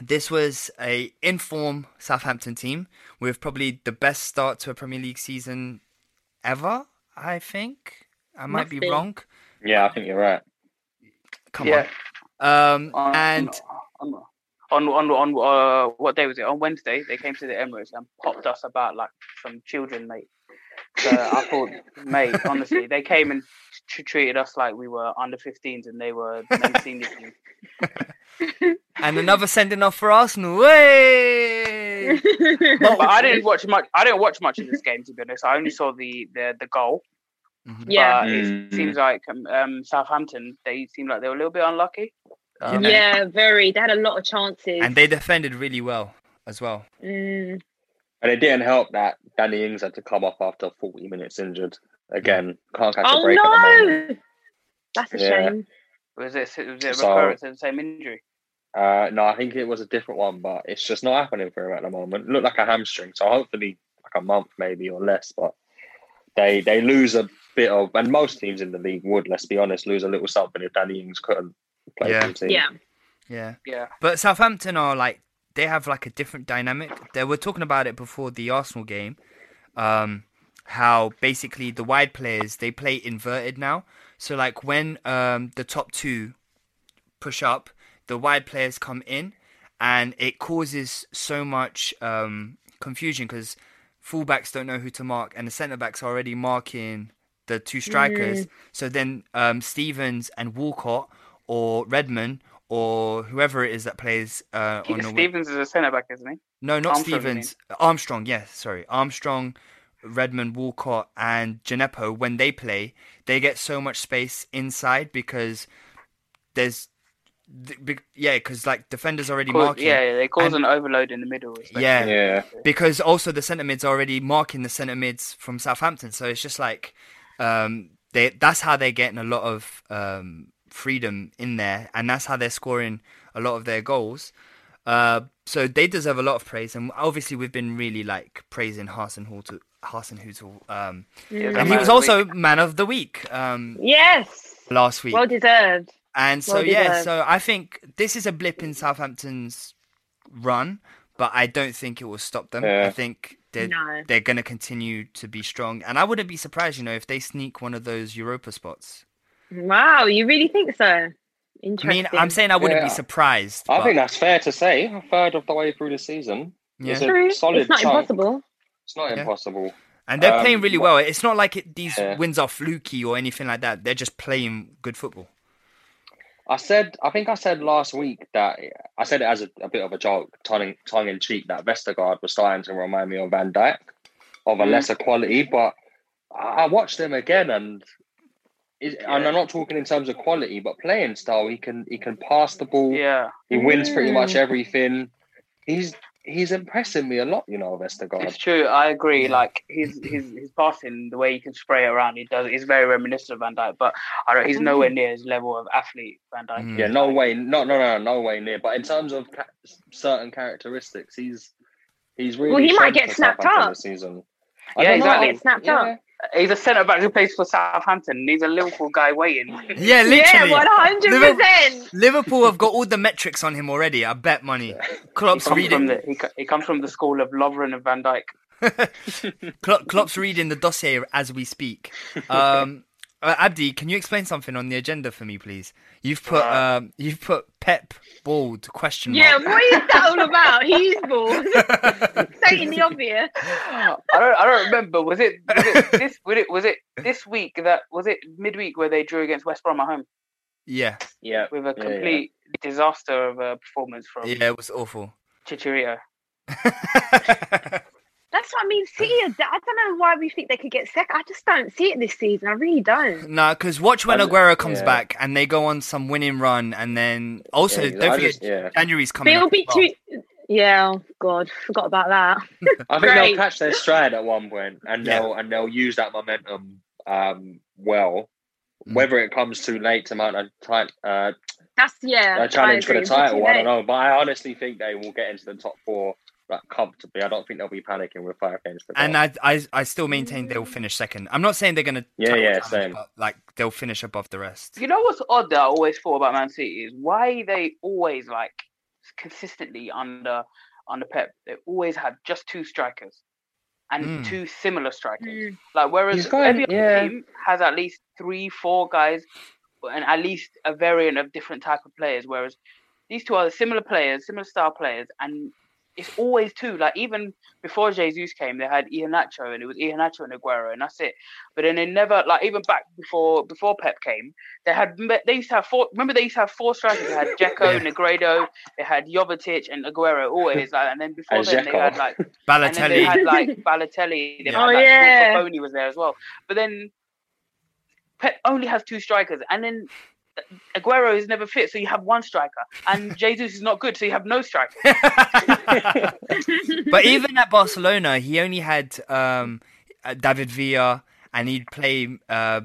this was a inform Southampton team with probably the best start to a Premier League season ever. I think I might Must be, be. wrong. Yeah, I think you're right. Come Yeah. on. Um, On- and on on on, on uh, what day was it? On Wednesday, they came to the Emirates and popped us about like some children, mate. So I thought, mate, honestly, they came and t- treated us like we were under 15s and they were the men's senior team. and another sending off for Arsenal. Way. But I didn't watch much. I didn't watch much of this game to be honest. I only saw the the, the goal. Yeah. But it Mm. seems like um, um, Southampton they seem like they were a little bit unlucky. Um, yeah, very. They had a lot of chances. and they defended really well as well. Mm, And it didn't help that Danny Ings had to come off after 40 minutes injured. Again, can't catch a oh break at the no, that's a Yeah. shame. Was it was it a So- recurrence of the same injury? Uh, no, I think it was a different one, but it's just not happening for him at the moment. Looked like a hamstring, so hopefully like a month maybe or less. But they they lose a bit of, and most teams in the league would, let's be honest, lose a little something if Danny Ings couldn't play Yeah. for the team. Yeah. Yeah. Yeah. But Southampton are like they have like a different dynamic. They were talking about it before the Arsenal game. Um, how basically the wide players they play inverted now. So like when um the top two push up, the wide players come in, and it causes so much um confusion because fullbacks don't know who to mark, and the centre backs are already marking the two strikers. Mm. So then um Stephens and Walcott or Redmond or whoever it is that plays uh, on the wing. Stephens is a centre back, isn't he? No, not Armstrong, Stephens. Armstrong, yes, sorry. Armstrong, Redmond, Walcott, and Djenepo, when they play, they get so much space inside because there's. Yeah, because like defenders already Cause- marking. yeah, they cause and- an overload in the middle. especially. yeah. Yeah. Because also the centre mids are already marking the centre mids from Southampton, so it's just like um, they that's how they're getting a lot of um, freedom in there, and that's how they're scoring a lot of their goals. Uh, so they deserve a lot of praise, and obviously we've been really like praising Hasenhüttl, Hassan Hootel, um, Yeah, and he was the also man of the week um, Yes. last week. Well deserved. And so Well yeah, so I think this is a blip in Southampton's run, but I don't think it will stop them. Yeah. I think they're No. they're going to continue to be strong, and I wouldn't be surprised, you know, if they sneak one of those Europa spots. Wow, you really think so? I mean, I'm saying I wouldn't Yeah. be surprised. I but- think that's fair to say. A third of the way through the season. Yeah. It's a True. solid It's not chunk. impossible. It's not Yeah. impossible. and they're um, playing really well. It's not like it, these Yeah. wins are fluky or anything like that. They're just playing good football. I said, I think I said last week that I said it as a, a bit of a joke, tongue, tongue in cheek, that Vestergaard was starting to remind me of Van Dijk of a Mm. lesser quality. But I I watched him again, and is, and I'm not talking in terms of quality, but playing style. He can he can pass the ball. Yeah, he wins pretty much Mm. everything. He's he's impressing me a lot, you know, Vestergaard. It's true. I agree. Like his his his passing, the way he can spray it around, he does. Is very reminiscent of Van Dijk, but I don't, he's nowhere near his level of athlete Van Dijk. Mm. Yeah, no way, no, no, no, no way near. But in terms of ca- certain characteristics, he's he's really. Well, he might get snapped Southampton up. this season. I Yeah, don't know. exactly. Get snapped Yeah. up. He's a centre back who plays for Southampton. He's a Liverpool guy waiting. Yeah, literally. Yeah, one hundred Liverpool, percent. Liverpool have got all the metrics on him already. I bet money. He Klopp's comes from reading. the he, he comes from the school of Lovren and Van Dijk. Klopp, Klopp's reading the dossier as we speak. Um, uh, Abdi, can you explain something on the agenda for me, please? You've put Uh, um, you've put Pep bald question mark. Yeah, mark. what is that all about? He's bald. Stating the obvious. I don't I don't remember. Was it was it this was it was it this week that was it midweek where they drew against West Brom at home Yeah, Yeah, with a Yeah, yeah. complete disaster of a performance from yeah, it was awful. Chicharito. That's what I mean. City, are, I don't know why we think they could get second. I just don't see it this season. I really don't. Nah, because watch when Aguero comes yeah. back and they go on some winning run, and then also Yeah, don't forget just- yeah. January's But coming. it'll up be well. too. Yeah, oh God, forgot about that. I think Great. they'll catch their stride at one point, and they'll and they'll use that momentum um, well. Mm. Whether it comes too late to mount a tight uh, That's yeah. a challenge for the title, I don't know. But I honestly think they will get into the top four like comfortably. I don't think they'll be panicking with five games to go. And I, I, I still maintain they'll finish second. I'm not saying they're gonna. Yeah, yeah, challenge, same. But, like they'll finish above the rest. You know what's odd that I always thought about Man City is why they always like consistently under under Pep. They always had just two strikers and Mm. two similar strikers. Mm. Like whereas He's every other yeah. team has at least three, four guys, and at least a variant of different type of players. Whereas these two are similar players, similar style players, and it's always two. Like even before Jesus came, they had Iheanacho, and it was Iheanacho and Aguero, and that's it. But then they never like even back before before Pep came, they had they used to have four. Remember they used to have four strikers. They had Dzeko, Negredo, they had Jovetic, and Aguero always. Like, and then before And then they had like and then they had like Balotelli. They Oh, had, like, yeah. Bony was there as well. But then Pep only has two strikers, and then Aguero is never fit, so you have one striker, and Jesus is not good, so you have no striker. but even at Barcelona, he only had um, uh, David Villa, and he'd play uh,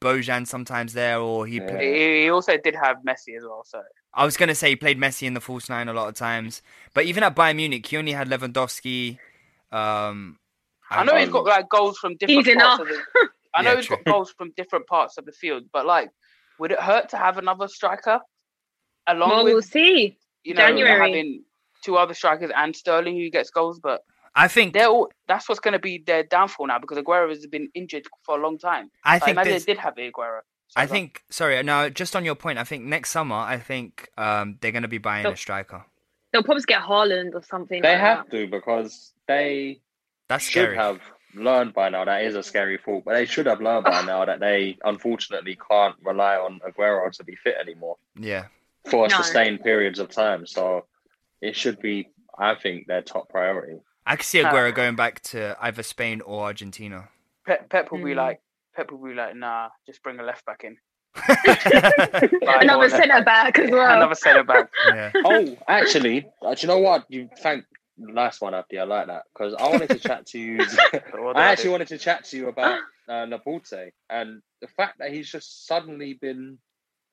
Bojan sometimes there, or he'd Yeah. play. He he also did have Messi as well. So I was gonna say he played Messi in the false nine a lot of times, but even at Bayern Munich, he only had Lewandowski. Um, I know he's got like goals from different He's parts enough. of the. I know Yeah, he's true. got goals from different parts of the field, but like, would it hurt to have another striker along Well, with we'll see. you know January. having two other strikers and Sterling who gets goals? But I think they're all, that's what's going to be their downfall now because Aguero has been injured for a long time. I Like, think imagine there's- they did have Aguero. I So, think sorry, no, just on your point, I think next summer, I think um, they're gonna be buying a striker. They'll probably get Haaland or something. They like have that. to because they That's should scary. have learned by now. That is a scary thought, but they should have learned by now that they unfortunately can't rely on Aguero to be fit anymore Yeah. for No. sustained periods of time. So it should be, I think, their top priority. I could see Uh, Aguero going back to either Spain or Argentina. Pep, Pep will be Mm. like, Pep will be like, nah, just bring a left back in. Another centre back as well. Another centre back. yeah. oh, actually, uh, do you know what? You thank nice one, Abdi. I like that because I wanted to chat to you. I I actually wanted to chat to you about uh, Laporte and the fact that he's just suddenly been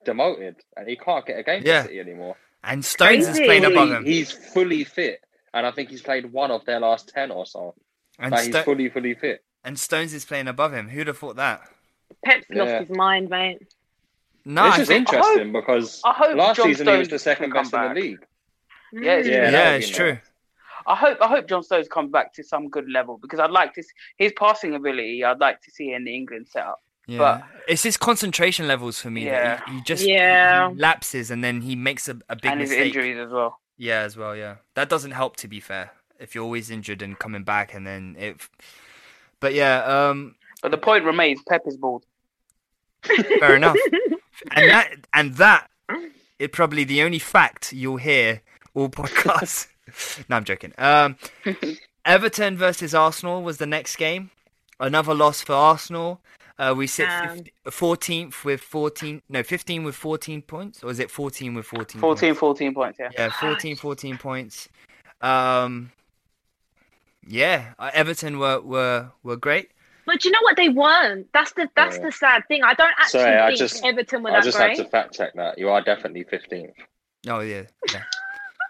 demoted and he can't get a game Yeah. for City anymore. And Stones is Crazy. playing above Fully- him. He's fully fit, and I think he's played one of their last ten or so. And, Like he's fully, fully fit. and Stones is playing above him. Who'd have thought that? Pep's Yeah. lost his mind, mate. No, it's I just think- interesting because I hope last John season he was the second best come in the league. Yeah, it's. Yeah, yeah, it's be true. Nice. I hope I hope John Stones comes back to some good level because I'd like to s- his passing ability. I'd like to see in the England setup. Yeah. But- it's his concentration levels for me. Yeah. That he, he just Yeah. he lapses and then he makes a, a big and his injuries as well. Yeah, as well. Yeah, that doesn't help. To be fair, if you're always injured and coming back, and then it. But yeah, um, But the point remains: Pep is bald. fair enough. And that and that is probably the only fact you'll hear all podcasts. No, I'm joking. Um, Everton versus Arsenal was the next game. Another loss for Arsenal. Uh, we sit Um, fourteenth with fourteen, no, fifteen with fourteen points, or is it fourteen with fourteen? 14, points? 14 points. Yeah. Yeah, 14, 14 points. Um, yeah, uh, Everton were were were great. But you know what? They weren't. That's the that's Yeah. the sad thing. I don't actually Sorry, I think just- Everton were I that just great. have to fact check that. You are definitely 15th. Oh yeah. yeah.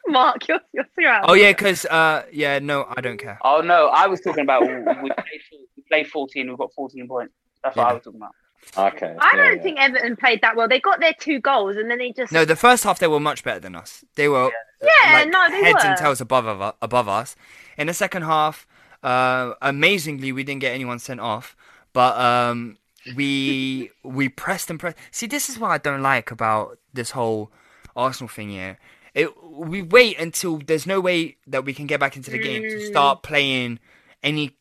Mark, you're you're too out. Oh yeah, because uh, yeah, no, I don't care. Oh no, I was talking about we we played, we played 14. We've got 14 points. That's what Yeah. I was talking about. Okay. I yeah, don't yeah. think Everton played that well. They got their two goals and then they just No, the first half they were much better than us. They were Yeah, like, no, they heads were. and tails above of, above us. In the second half, uh, amazingly, we didn't get anyone sent off, but um, we we pressed and pressed. See, this is what I don't like about this whole Arsenal thing here. It, we wait until there's no way that we can get back into the game to Mm. start playing any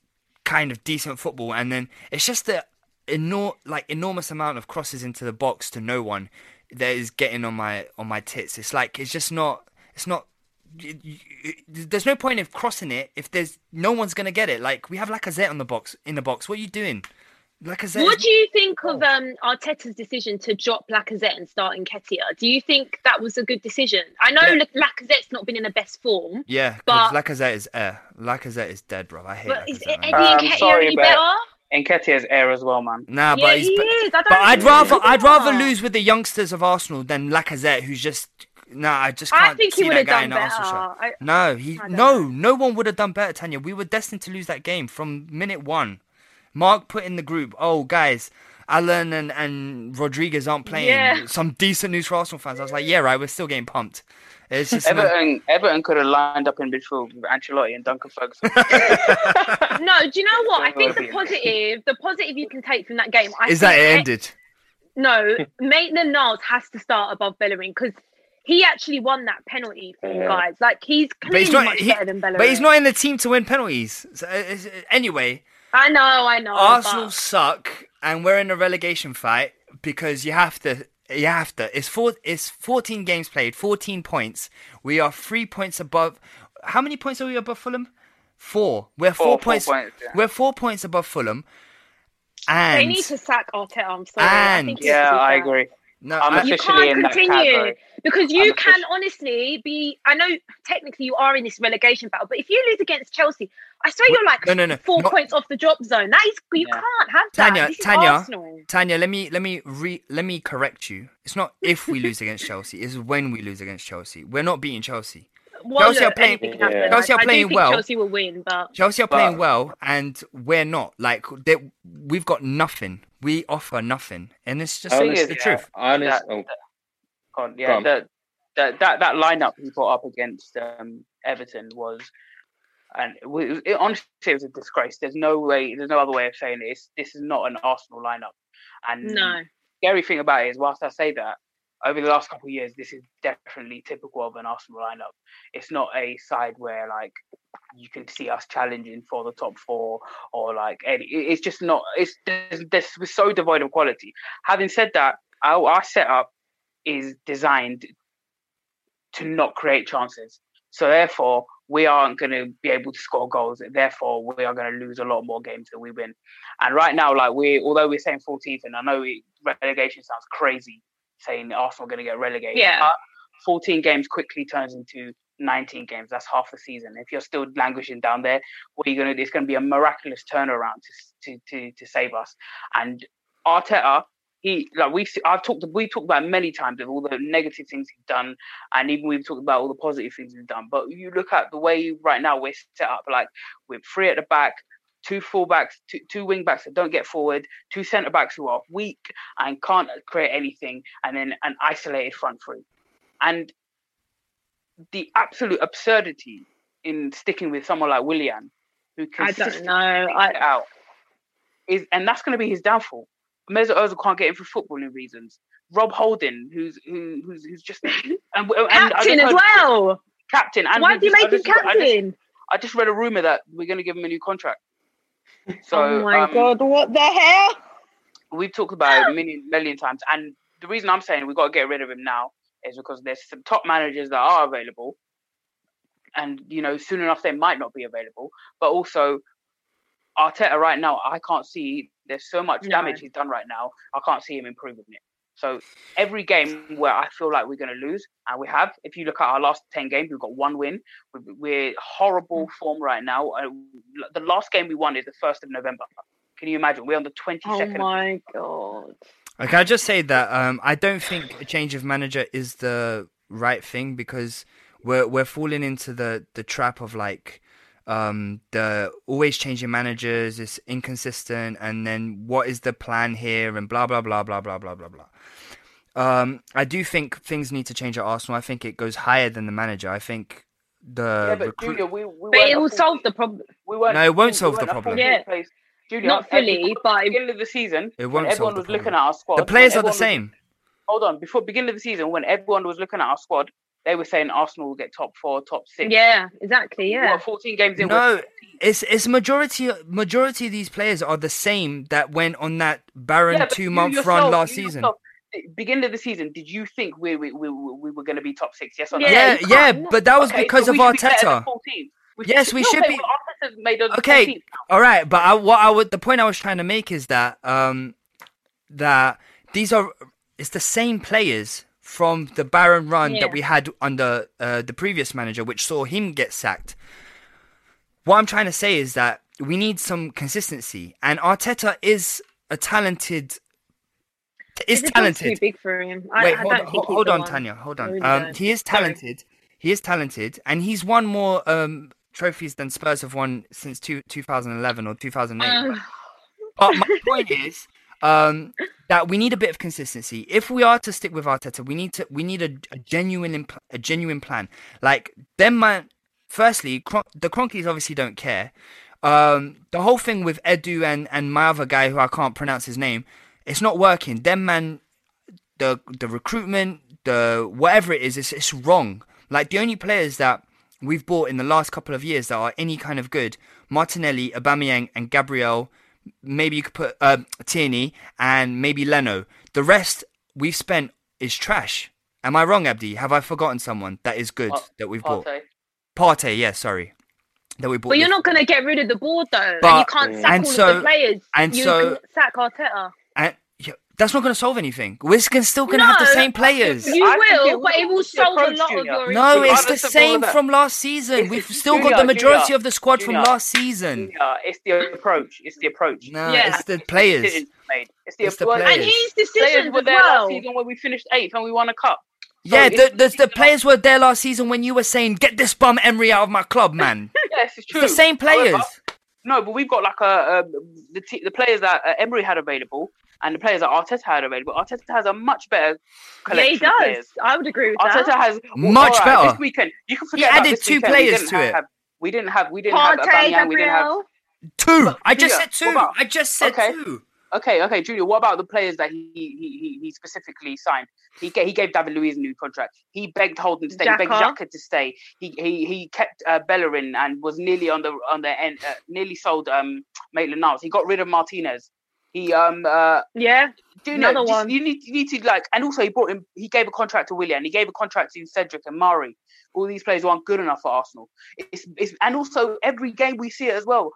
kind of decent football, and then it's just the enor- like enormous amount of crosses into the box to no one that is getting on my on my tits. It's like it's just not. It's not. There's no point of crossing it if there's no one's gonna get it. Like we have Lacazette on the box in the box. What are you doing? Lacazette. What is- do you think of um, Arteta's decision to drop Lacazette and start Nketiah? Do you think that was a good decision? I know Yeah. La- Lacazette's not been in the best form, Yeah, but- but Lacazette is air. Lacazette is dead, bro. I hate but is Lacazette. Eddie man. Um, Nketiah sorry, any but- better? Nketiah's air as well, man. Nah, yeah, but he's. he is. I don't But I'd rather I'd rather lose with the youngsters of Arsenal than Lacazette, who's just nah. I just I can't I think he see would that have guy done in better. Arsenal shirt. I- No, he no, know. no one would have done better, Tanya. We were destined to lose that game from minute one. Mark put in the group, oh guys, Allan and, and Rodriguez aren't playing. Yeah. Some decent news for Arsenal fans. I was like, yeah, right, we're still getting pumped. It's just no- Everton, Everton could have lined up in midfield with Ancelotti and Duncan Ferguson. No, do you know what? I think the positive, the positive you can take from that game, I is that it ended? No, Maitland Niles has to start above Bellerin because he actually won that penalty for you guys. Like he's But clearly he's not. much He, better than Bellerin. but he's not in the team to win penalties. So, uh, anyway, I know, I know. Arsenal but- suck, and we're in a relegation fight because you have to. You have to. It's four. It's fourteen games played, fourteen points. We are three points above. How many points are we above Fulham? Four. We're four, Four- four points. points, yeah. We're four points above Fulham. And they need to sack Arteta. I'm sorry. And- think he yeah, I agree. no, I'm I- You can't in continue category. because you I'm can offici- honestly be. I know technically you are in this relegation battle, but if you lose against Chelsea, I swear you're like no, no, no, four not- points off the drop zone. That is you Yeah. can't have that. Tanya, this is Tanya, Arsenal. Tanya, let me let me re let me correct you. It's not if we lose against Chelsea, it's when we lose against Chelsea. We're not beating Chelsea. Well, Chelsea look, are playing- anything can happen. Chelsea are I, I playing do think well. Chelsea will win, but Chelsea are playing But- well, and we're not. Like they, we've got nothing. We offer nothing, and it's just Thing it's the yeah, truth. Honest, That- oh, Go yeah, that, that that that lineup he put up against um, Everton was, and we, it, honestly, it was a disgrace. There's no way, there's no other way of saying it. It's, this is not an Arsenal lineup. And no. scary thing about it is, whilst I say that, over the last couple of years, this is definitely typical of an Arsenal lineup. It's not a side where like you can see us challenging for the top four or like any. It's just not. It's there's, we're so devoid of quality. Having said that, our, our setup is designed to not create chances. So therefore, we aren't going to be able to score goals. Therefore, we are going to lose a lot more games than we win. And right now, like we, although we're saying 14th, and I know it, relegation sounds crazy, saying Arsenal are going to get relegated. Yeah. but 14 games quickly turns into 19 games. That's half the season. If you're still languishing down there, what are you going to do? It's going to be a miraculous turnaround to to to, to save us. And Arteta, he like we've I've talked we talked about many times of all the negative things he's done, and even we've talked about all the positive things he's done. But you look at the way right now we're set up, like we're three at the back, two fullbacks, two, two wing backs that don't get forward, two centre backs who are weak and can't create anything, and then an isolated front three. And the absolute absurdity in sticking with someone like Willian, who I don't know. I, out, is and that's going to be his downfall. Mesut Ozil can't get in for footballing reasons. Rob Holding, who's who, who's who's just and, and captain as well. captain. And Why do you I make him just- I just- captain? I just read a rumor that we're going to give him a new contract. So oh my um, god, what the hell? we've talked about it a million million times, and the reason I'm saying we've got to get rid of him now is because there's some top managers that are available, and you know soon enough they might not be available. But also, Arteta right now, I can't see. There's so much No. damage he's done right now. I can't see him improving it. So every game where I feel like we're going to lose, and we have. If you look at our last ten games, we've got one win. We're, we're horrible form right now. Uh, the last game we won is the first of November. Can you imagine? We're on the twenty Oh second. my god. Okay, I just say that um, I don't think a change of manager is the right thing because we're we're falling into the the trap of like um the always changing managers is inconsistent and then what is the plan here and blah blah blah blah blah blah blah blah um i do think things need to change at arsenal i think it goes higher than the manager i think the yeah, but recruit- Julia, we, we But it will solve the problem. We weren't No, it won't we solve the problem. team Yeah. place. Julia, Not at the fully, but beginning of the season, It won't solve everyone the was looking at our squad, the players are the everyone was- same hold on, before beginning of the season, when everyone was looking at our squad, they were saying Arsenal will get top four, top six. Yeah, exactly. Yeah. What, 14 games in. No, it's it's majority majority of these players are the same that went on that barren Yeah, two you month yourself- run last you season. yourself, beginning of the season, did you think we we, we, we were going to be top six? Yes or no? Yeah, Yeah, yeah, but that was Okay, because so of we should be Arteta. 14. We Yes, we no, should okay, be- well, made Okay, 14th all right, but I, what I would the point I was trying to make is that um that these are it's the same players from the barren run Yeah. that we had under uh, the previous manager, which saw him get sacked. What I'm trying to say is that we need some consistency, and Arteta is a talented. Is the talented. too big for him. I, Wait, I hold, on, hold, hold on. Tanya. Hold on. really Um, he is Sorry. talented. He is talented, and he's won more um, trophies than Spurs have won since two, 2011 or 2008. Ugh. but my point is um, that we need a bit of consistency. If we are to stick with Arteta, we need to we need a, a genuine a genuine plan. Like them, man. Firstly, Cron- the Kroenkes obviously don't care. Um, the whole thing with Edu and and my other guy who I can't pronounce his name, it's not working. Them man the the recruitment, the whatever it is, it's, it's wrong. Like the only players that we've bought in the last couple of years that are any kind of good, Martinelli, Aubameyang, and Gabriel. Maybe you could put uh, Tierney and maybe Leno. The rest we've spent is trash. Am I wrong, Abdi? Have I forgotten someone that is good Pa- that we've bought? Partey. Partey, yeah, sorry, that we bought. But you're this- not going to get rid of the board though, and you can't sack and all so- of the players. and you so- can sack Arteta. and yeah, that's not going to solve anything. We're still going to have the same players. You I think will, but it will solve a approach, lot of Junior. your No, issues. it's the Regardless of all same from last season. It's- We've it's- still got the majority Junior, of the squad from last season. Yeah, it's the approach. It's the approach. No, Yeah. it's the players. Decisions. It's the, It's the players. and his Players decisions were as there last season when we finished eighth and we won a cup. Yeah, the, the, the players were there last season when you were saying, "Get this bum Emery out of my club, man." Yes, it's true. It's the same players. However, no, but we've got like a, um the t- the players that uh, Emery had available and the players that Arteta had already. But Arteta has a much better Yeah, collection he of does. players. I would agree with Arteta that. has Much alright, better. This weekend, you can forget about added this two weekend. Players didn't to it. have, We didn't have. We didn't have Aubameyang. We didn't have. Two. I just said two. about- I just said Okay. two. Okay, okay, Julia. What about the players that he he, he, he specifically signed? He gave, he gave David Luiz a new contract. He begged Holding to stay. He begged Xhaka. Xhaka to stay. He he he kept uh, Bellerin and was nearly on the on the end. Uh, nearly sold um Maitland Niles. He got rid of Martinez. He um uh Yeah, Junior, Another just- one. You need you need to like, and also he brought him. He gave a contract to Willian. He gave a contract to Cedric and Mari. All these players aren't good enough for Arsenal. It's, it's and also every game we see it as well.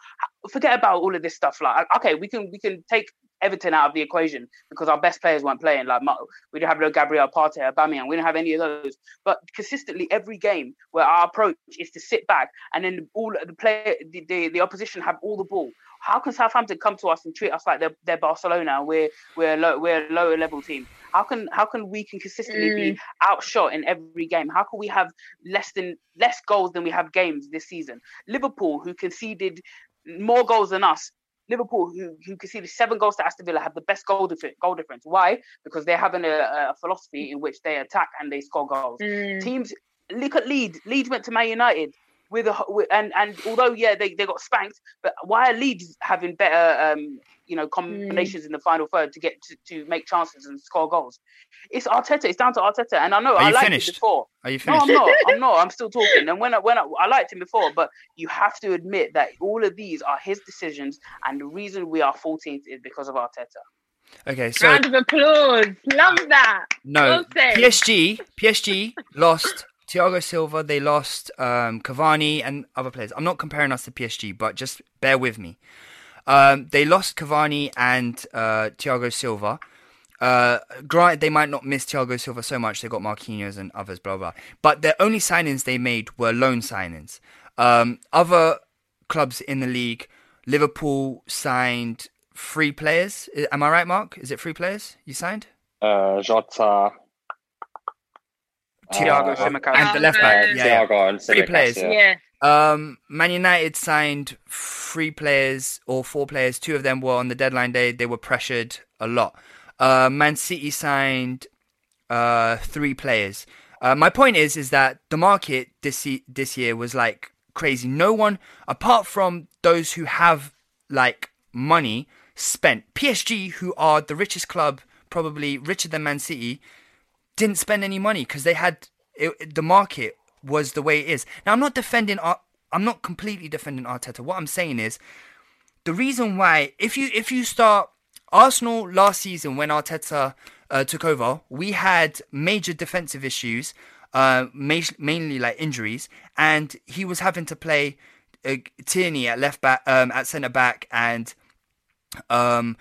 Forget about all of this stuff. Like, okay, we can we can take Everton out of the equation because our best players weren't playing. Like we didn't have no Gabriel Partey, Aubameyang. We didn't have any of those. But consistently, every game where our approach is to sit back and then all the player, the, the, the opposition have all the ball. How can Southampton come to us and treat us like they're, they're Barcelona? And we're we're low, we're a lower level team. How can how can we can consistently be mm. outshot in every game? How can we have less than less goals than we have games this season? Liverpool, who conceded more goals than us, Liverpool, who, who conceded seven goals to Aston Villa, have the best goal, differ- goal difference. Why? Because they're having a, a philosophy in which they attack and they score goals. Mm. Teams, look at Leeds. Leeds went to Man United with a with, and and although yeah they, they got spanked, but why are Leeds having better um you know combinations in the final third to get to, to make chances and score goals? It's Arteta. It's down to Arteta, and I know Are I you liked finished? it before. Are you No, I'm finished? not. I'm not. I'm still talking. And when I, when I, I liked him before, but you have to admit that all of these are his decisions, and the reason we are 14th is because of Arteta. Okay, so Round of applause. Love that. no, PSG, PSG lost Thiago Silva. They lost um, Cavani and other players. I'm not comparing us to PSG, but just bear with me. Um, they lost Cavani and uh, Thiago Silva. Uh, granted, they might not miss Thiago Silva so much. They got Marquinhos and others, blah blah. But the only signings they made were loan signings. Um, other clubs in the league, Liverpool signed three players. Am I right, Mark? Is it three players you signed? Uh, Jota, Thiago uh, Tsimikas. And the left back, yeah, yeah. Thiago and Three players. Yeah. Yeah. Um, Man United signed three players or four players. Two of them were on the deadline day. They were pressured a lot. Uh, Man City signed uh, three players. Uh, my point is, is that the market this ye- this year was like crazy. No one, apart from those who have like money spent, PSG, who are the richest club, probably richer than Man City, didn't spend any money because they had it, the market was the way it is. Now I'm not defending. Ar- I'm not completely defending Arteta. What I'm saying is the reason why if you if you start Arsenal last season when Arteta uh, took over, we had major defensive issues, uh, ma- mainly like injuries, and he was having to play uh, Tierney at left back, um, at centre back, and um,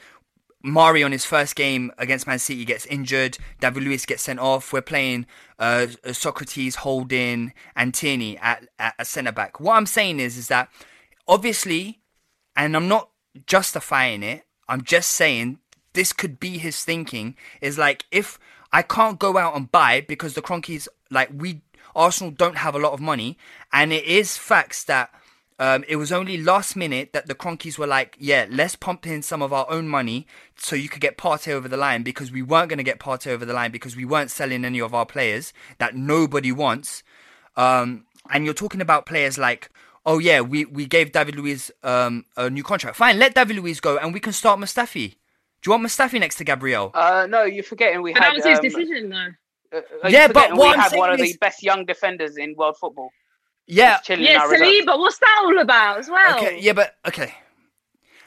Mari on his first game against Man City gets injured. David Luiz gets sent off. We're playing uh, Sokratis, Holding, and Tierney at, at, centre back. What I'm saying is, is that obviously, and I'm not justifying it. I'm just saying this could be his thinking. Is like if I can't go out and buy because the Kroenkes, like we Arsenal don't have a lot of money, and it is facts that um, it was only last minute that the Kroenkes were like, yeah, let's pump in some of our own money so you could get Partey over the line because we weren't going to get Partey over the line because we weren't selling any of our players that nobody wants. Um, and you're talking about players like, oh yeah, we, we gave David Luiz um, a new contract. Fine, let David Luiz go and we can start Mustafi. Do you want Mustafi next to Gabriel? Uh, no, you're forgetting we But had. that was his um, decision, though. uh, Yeah, but what we I'm had one of is- the best young defenders in world football. Yeah, Just chilling Yeah. Saliba. What's that all about as well? Okay, yeah, but okay.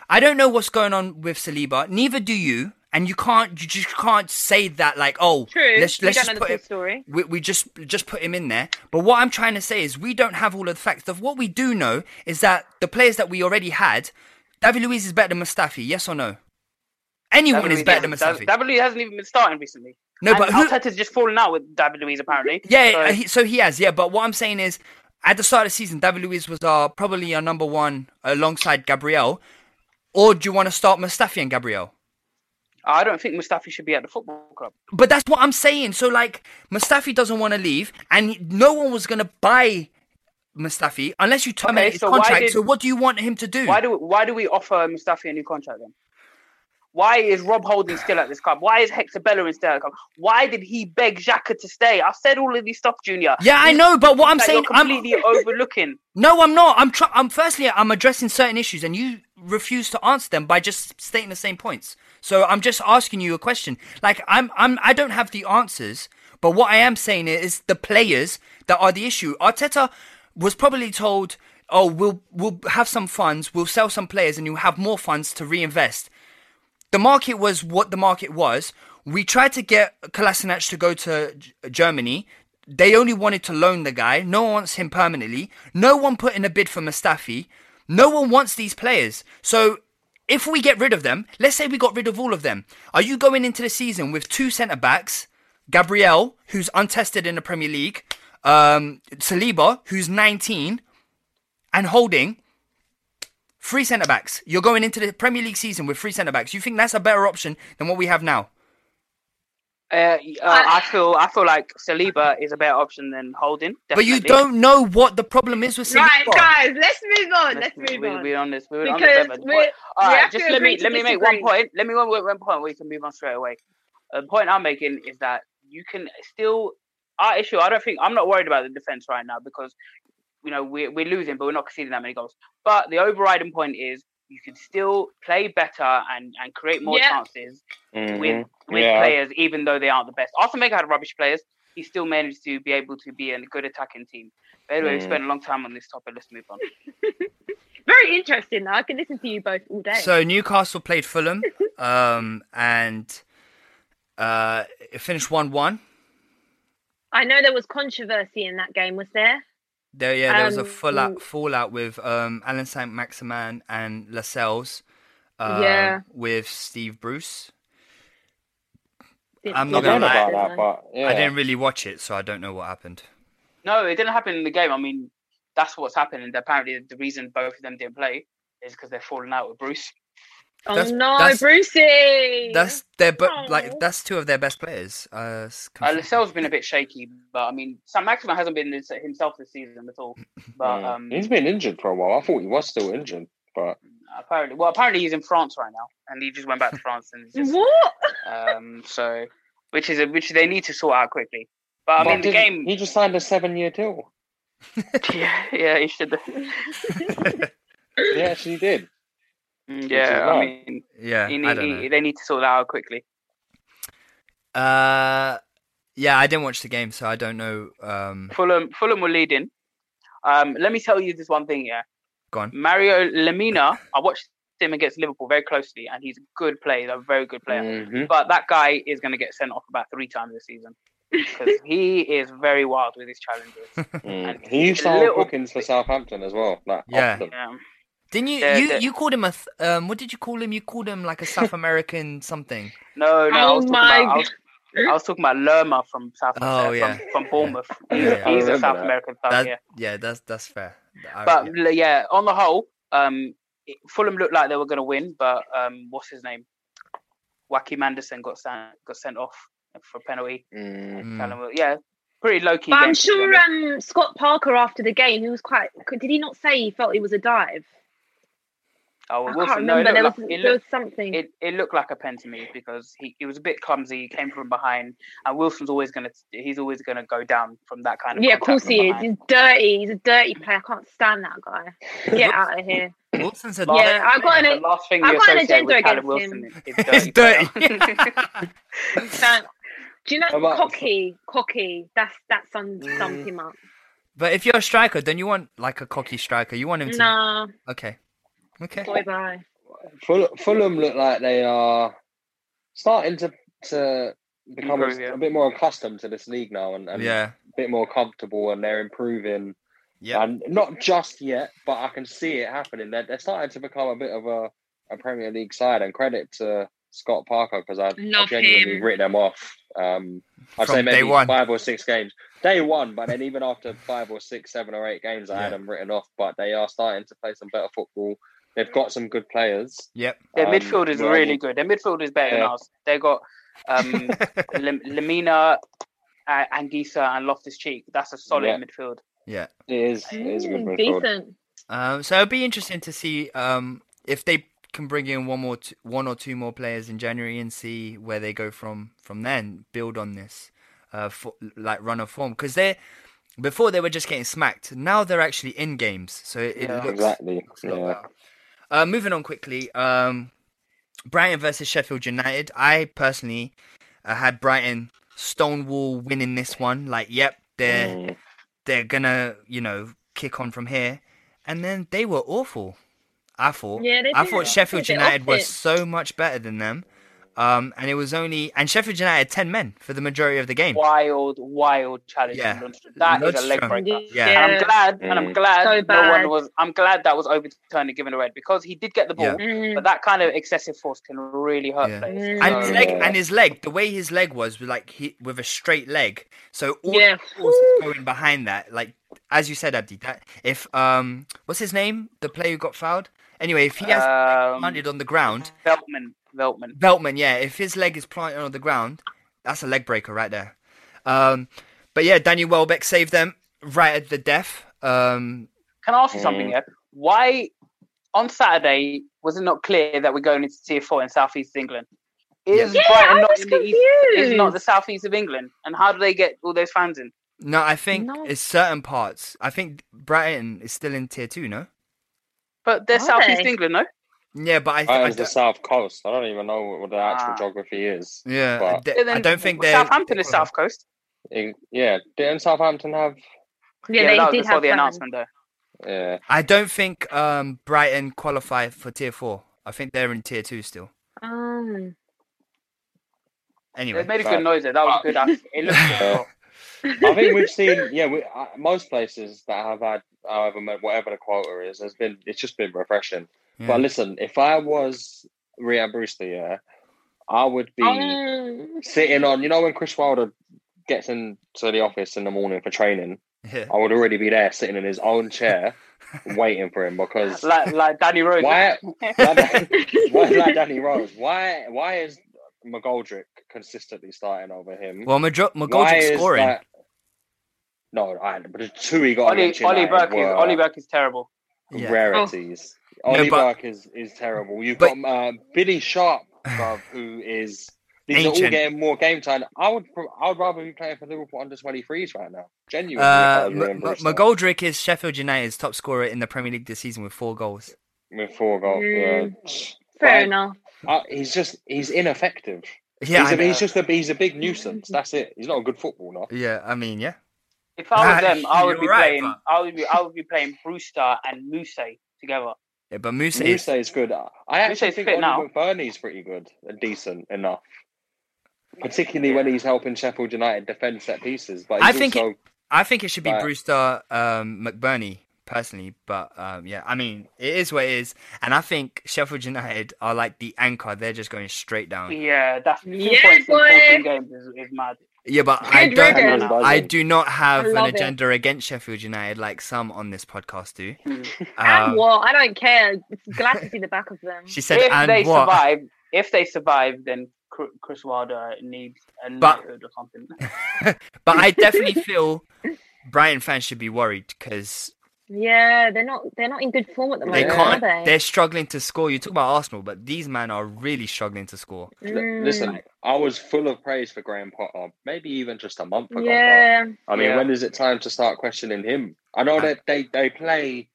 I don't know what's going on with Saliba. Neither do you, and you can't. You just can't say that like, oh, True. let's We let's just put him. story. We, we just just put him in there. But what I'm trying to say is, we don't have all of the facts. Of what we do know is that the players that we already had, David Luiz is better than Mustafi. Yes or no? Anyone David is Luiz better than hasn't- Mustafi. David Luiz hasn't even been starting recently. No, And but who- Arteta's just fallen out with David Luiz apparently. Yeah, So- he, so he has. Yeah, but what I'm saying is, at the start of the season, David Luiz was our probably our number one alongside Gabriel. Or do you want to start Mustafi and Gabriel? I don't think Mustafi should be at the football club. But that's what I'm saying. So like, Mustafi doesn't want to leave, and no one was gonna buy Mustafi unless you terminate Okay, his so why contract. did- So what do you want him to do? Why do we, why do we offer Mustafi a new contract then? Why is Rob Holding still at this club? Why is Hector Bellerin still at the club? Why did he beg Xhaka to stay? I've said all of these stuff, Junior. Yeah, I know, but what I'm saying, you're I'm- completely overlooking. No, I'm not. I'm try- I'm firstly, I'm addressing certain issues, and you refuse to answer them by just stating the same points. So I'm just asking you a question. Like I'm, I'm, I don't have the answers, but what I am saying is the players that are the issue. Arteta was probably told, "Oh, we'll we'll have some funds, we'll sell some players, and you'll have more funds to reinvest." The market was what the market was. We tried to get Kolasinac to go to Germany. They only wanted to loan the guy. No one wants him permanently. No one put in a bid for Mustafi. No one wants these players. So if we get rid of them, let's say we got rid of all of them, are you going into the season with two centre backs, Gabriel, who's untested in the Premier League, um, Saliba, who's 19, and Holding, three centre backs? You're going into the Premier League season with three centre backs. You think that's a better option than what we have now? Uh, uh, I feel I feel like Saliba is a better option than Holding. But you don't know what the problem is with Saliba. Right, guys, let's move on. Let's move we'll on. be on this. We're on this we're- All we right, just let me let me make one point. Let me make one point. Where we can move on straight away. Uh, the point I'm making is that you can still. Our issue. I don't think I'm not worried about the defense right now because you know we're we're losing, but we're not conceding that many goals. But the overriding point is you can still play better and and create more Yeah. chances Mhm. with with Yeah. players, even though they aren't the best. Arsène Wenger had rubbish players. He still managed to be able to be a good attacking team. But anyway, we Mm. spent a long time on this topic. Let's move on. Very interesting. Though. I can listen to you both all day. So Newcastle played Fulham, um, and uh, it finished one-one. I know there was controversy in that game. Was there? There, yeah, there was a Um, full out, fallout with um, Allan Saint-Maximin and Lascelles. uh, Yeah. with Steve Bruce. Didn't I'm not gonna lie. that, but yeah. I didn't really watch it, so I don't know what happened. No, it didn't happen in the game. I mean, that's what's happening. Apparently, the reason both of them didn't play is because they're falling out with Bruce. Oh That's- no, that's- Brucey! That's their but Aw. like that's two of their best players. Uh, it's Uh, confusing. Lascelles been a bit shaky, but I mean, Saint-Maximin hasn't been this- himself this season at all. But Mm. um, he's been injured for a while. I thought he was still injured, but apparently, well, apparently he's in France right now, and he just went back to France, and just, what? um, so which is a, which they need to sort out quickly. But I But mean, the game, He just signed a seven-year deal. yeah, yeah, he should. He actually did. Mm, is yeah, I mean, yeah, he I don't know. he, they need to sort that out quickly. Uh, yeah, I didn't watch the game, so I don't know. Um, Fulham, Fulham were leading. Um, let me tell you this one thing, yeah. go on. Mario Lemina, I watched him against Liverpool very closely, and he's a good player, a very good player. Mhm. But that guy is going to get sent off about three times this season because he is very wild with his challenges. Mm. And He used to a hold little bookings for Southampton as well. Like Yeah. often. Yeah. Didn't you Yeah, you the- you called him a th- um? What did you call him? You called him like a South American something. No, no, I Oh was talking my about. I was, I was talking about Lerma from South. Oh, uh, yeah. from, from Bournemouth. Yeah, He's, yeah. He's a South that. American player. That, Yeah. yeah, that's that's fair. I- But yeah. yeah, on the whole, um, Fulham looked like they were going to win, but um, what's his name? Joachim Andersen got sent got sent off for a penalty. Mm. Mm. Callum yeah, pretty low key. But I'm sure um, Scott Parker after the game, he was quite. Did he not say he felt it was a dive? Oh, I Wilson, can't no, it remember. there was looked like, it, there was something. it, it looked like a pen to me because he, he was a bit clumsy. He came from behind, and Wilson's always gonna he's always gonna go down from that kind of. yeah, of course from he is. He's dirty. He's a dirty player. I can't stand that guy. Get out of here. Wilson said, Last- Yeah, I got an- the last thing I you got an associate with agenda against Wilson him. is, is It's dirty. dirty. Do you know about- cocky? Cocky. That's that sums Mm. sums him up. but if you're a striker, then you want like a cocky striker. You want him to. Nah, Okay. Okay. boy, bye. Ful- Fulham look like they are starting to to become Improve, a, yeah. a bit more accustomed to this league now and, and Yeah. a bit more comfortable and they're improving. Yeah. And not just yet, but I can see it happening. They're, they're starting to become a bit of a, a Premier League side. And credit to Scott Parker because I, I Love genuinely him. written them off. Um, I'd From say maybe one. five or six games. Day one, but then even after five or six, seven or eight games, I Yeah. had them written off. But they are starting to play some better football. They've got some good players. Yep. Their Um, midfield is well, really good. Their midfield is better than Yeah. ours. They got um, Lem- Lemina, uh, Anguissa, and Loftus Cheek. That's a solid Yeah. midfield. Yeah. It is. It is a good Mm, midfield. decent. Um, so it'll be interesting to see um, if they can bring in one more, t- one or two more players in January and see where they go from from then. Build on this, uh, fo- like run of form because they before they were just getting smacked. Now they're actually in games, so it, it Yeah. looks Exactly. looks Yeah. Uh, moving on quickly, um, Brighton versus Sheffield United. I personally uh, had Brighton stonewall winning this one. Like, yep, they're Mm. they're gonna you know kick on from here, and then they were awful. I thought. Yeah, I thought Sheffield United was so much better than them. Um, and it was only and Sheffield United had ten men for the majority of the game. Wild, wild challenge. Yeah. from Lundstram. That is a leg Lundstram. breaker. Yeah. And I'm glad, and I'm Mm. glad So no one was. I'm glad that was overturned and given a red because he did get the ball, Yeah. Mm. but that kind of excessive force can really hurt Yeah. players. Mm. And his leg, Yeah. and his leg, the way his leg was, was like he with a straight leg. So all Yeah. the force is going behind that. Like as you said, Abdi, that if um, what's his name, the player who got fouled? Anyway, if he has um, planted on the ground, Veltman, Veltman. Veltman, yeah, if his leg is planted on the ground, that's a leg breaker right there. Um, but yeah, Daniel Welbeck saved them right at the death. Um, Can I ask you something? Mm. Yeah, why on Saturday was it not clear that we're going into Tier Four in Southeast England? Is Yeah, Brighton I not was in the east? Is not the southeast of England? And how do they get all those fans in? no, I think No. it's certain parts. I think Brighton is still in tier two, no? But they're Are southeast they? England, no? Yeah, but I, th- That I is the south coast. I don't even know what, what the actual Ah. geography is. yeah, I but- d- then I don't think they're Southampton is south coast. Yeah, didn't Southampton have? Yeah, Yeah, they that was did before have the fans. announcement, though. Yeah, I don't think um, Brighton qualify for tier four. I think they're in tier two still. Um, Anyway, They made a Right. good noise there. That was a good. act- It looked good. as. I think we've seen. Yeah, we, uh, most places that have had however whatever the quota is has been. It's just been refreshing. Yeah. But listen, if I was Rhian Brewster, yeah, I would be Um, sitting on. You know when Chris Wilder gets into the office in the morning for training, Yeah. I would already be there, sitting in his own chair, waiting for him because Like like Danny Rose. why? why, why like Danny Rose? Why? Why is McGoldrick consistently starting over him? Well, Madro- Why McGoldrick's is scoring. that- No, I, but the two he got Ollie, Ollie Burke is Ollie Burke is terrible. Yeah. rarities. No, Ollie but- Burke is, is terrible. You've But- got uh, Billy Sharp, bruv, who is these are all getting more game time. I would I would rather be playing for Liverpool under twenty threes right now. Genuinely, Uh, if I was M- M- McGoldrick is Sheffield United's top scorer in the Premier League this season with four goals. with four goals. Mm, Yeah. fair But, enough. uh, he's just he's ineffective. Yeah, he's, I a, he's just a he's a big nuisance. That's it. He's not a good footballer. Yeah, I mean, yeah. If I was them, I would be right, playing. but- I would be. I would be playing Brewster and Mousset together. Yeah but Mousset is is good. I actually Mousset's think fit Ollie now. McBurnie's pretty good and decent enough. Particularly when he's helping Sheffield United defend set pieces. But I think also, it, I think it should be Right. Brewster, um, McBurnie personally, but um, yeah, I mean, it is what it is, and I think Sheffield United are like the anchor; they're just going straight down. Yeah, that's two Yeah, points in boy. 14 games is, is mad. Yeah, but I don't. riddance. I do not have an love it. agenda against Sheffield United like some on this podcast do. and Um, what? I don't care. It's glad to see the back of them. she said, if "And they what?" survive, if they survive, then Chris Wilder needs a But- knighthood or something. but I definitely feel Brighton fans should be worried because Yeah, they're not. They're not in good form at the moment. they moment, can't. are they? They're struggling to score. You talk about Arsenal, but these men are really struggling to score. Mm, Listen, I was full of praise for Graham Potter, maybe even just a month ago. yeah, I mean, Yeah. when is it time to start questioning him? I know that they, they play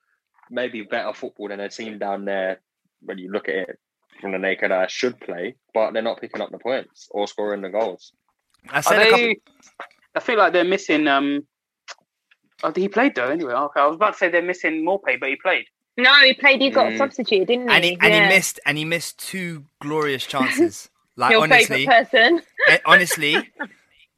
maybe better football than a team down there when you look at it from the naked eye should play, but they're not picking up the points or scoring the goals. I said a couple. I feel like they're missing. Um, oh, he played though. Anyway, okay. I was about to say they're missing Maupay, but he played. no, he played. He got Mm. substituted, didn't he? and he, and Yeah. he missed and he missed two glorious chances. Like Your honestly, person. eh, honestly,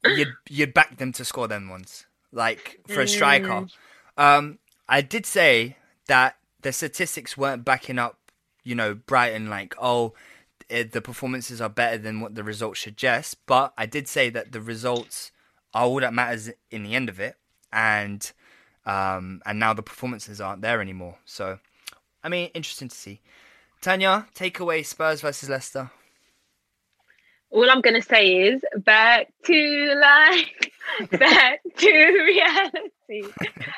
you'd you'd back them to score them once. Like for a striker. Mm. Um, I did say that the statistics weren't backing up. You know, Brighton like oh. eh, The performances are better than what the results suggest, but I did say that the results are all that matters in the end of it, and um, and now the performances aren't there anymore. So, I mean, interesting to see. Tanya, take away Spurs versus Leicester. All I'm gonna say is back to life, back to reality.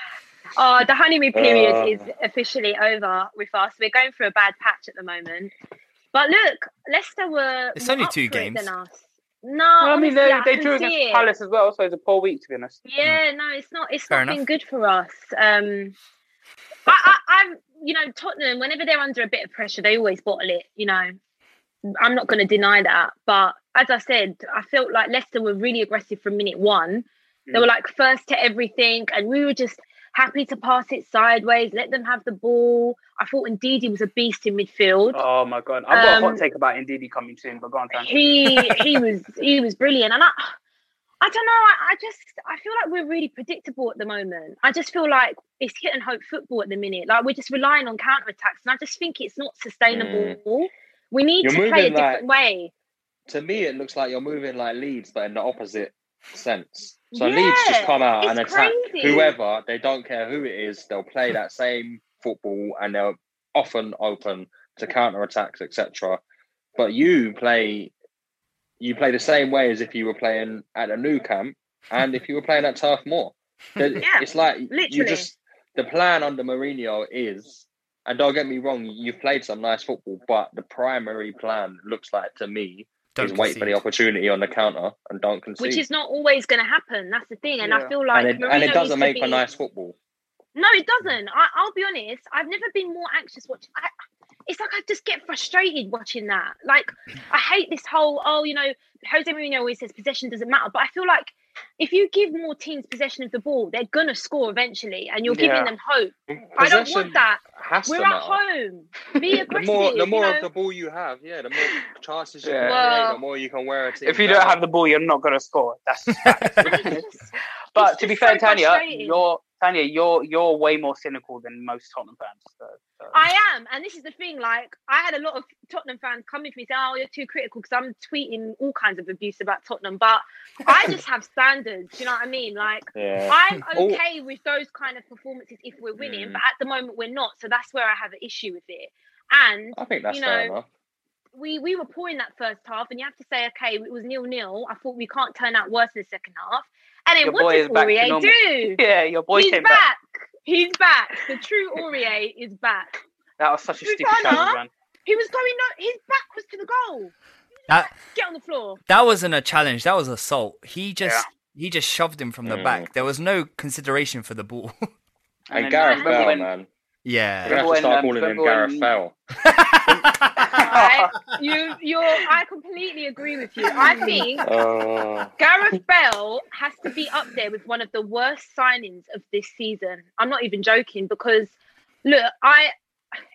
Oh, the honeymoon period Uh. is officially over with us. We're going through a bad patch at the moment. But look, Leicester were. It's only two games. Than us. No, Well, I mean, honestly, they, I they drew see against it. Palace as well, so it's a poor week to be honest. Yeah, no, it's not. It's Fair not enough. been good for us. Um, I, I, I'm, you know, Tottenham. Whenever they're under a bit of pressure, they always bottle it. You know, I'm not going to deny that. But as I said, I felt like Leicester were really aggressive from minute one. They were like first to everything, and we were just happy to pass it sideways, let them have the ball. I thought Ndidi was a beast in midfield. Oh my god, I've got a Um, hot take about Ndidi coming soon, but go on, Tan. he he was he was brilliant. And i i don't know I, I just i feel like we're really predictable at the moment. I just feel like it's hit and hope football at the minute. Like we're just relying on counter attacks and i just think it's not sustainable. We need You're to play a moving like- different way. To me, it looks like you're moving like Leeds, but in the opposite sense. So Leeds just come out and attack crazy. whoever. They don't care who it is. They'll play that same football, and they're often open to counter attacks, etc. But you play, you play the same way as if you were playing at a Nou Camp, and if you were playing at Turf Moor. Yeah, it's like you literally. just the plan under Mourinho is, and don't get me wrong, you've played some nice football, but the primary plan looks like to me Don't is wait for the opportunity on the counter and don't concede. which is not always going to happen that's the thing and Yeah. i feel like and it, and it doesn't to make for be- nice football. No, it doesn't. I, I'll be honest. I've never been more anxious watching. I, it's like I just get frustrated watching that. Like I hate this whole oh, you know, Jose Mourinho always says possession doesn't matter, but I feel like if you give more teams possession of the ball, they're gonna score eventually, and you're giving Yeah. them hope. I don't want that. Has We're to at home. Be The aggressive. more, the you more know? of the ball you have, yeah, the more chances you Yeah. can Well- create, the more you can wear a team. If you don't have the ball, you're not going to score. That's just facts. but It's to be fair, so Tanya, frustrating. You're Tanya, you're you're way more cynical than most Tottenham fans. So, so I am, and this is the thing. Like, I had a lot of Tottenham fans coming to me saying, "Oh, you're too critical," because I'm tweeting all kinds of abuse about Tottenham. But I just have standards. You know what I mean? Like, Yeah. I'm okay with those kind of performances if we're winning, Mm. but at the moment we're not. So that's where I have an issue with it. And I think that's you fair know, enough. we we were poor in that first half, and you have to say, okay, it was nil nil. I thought we can't turn out worse in the second half. And then Your what boy did is back to Aurier do? Yeah, your boy He's came back. back. He's back. The true Aurier is back. That was such a stupid challenge, man. He was going no, his back was to the goal. That Get on the floor. that wasn't a challenge. That was assault. He just he just shoved him from the Mm. back. There was no consideration for the ball. And, then Gareth remember Bell, man. yeah. We're gonna have to when, start um, calling him Gareth when- Bell. Right? you you're I completely agree with you. I think Oh, Gareth Bell has to be up there with one of the worst signings of this season. I'm not even joking because look, I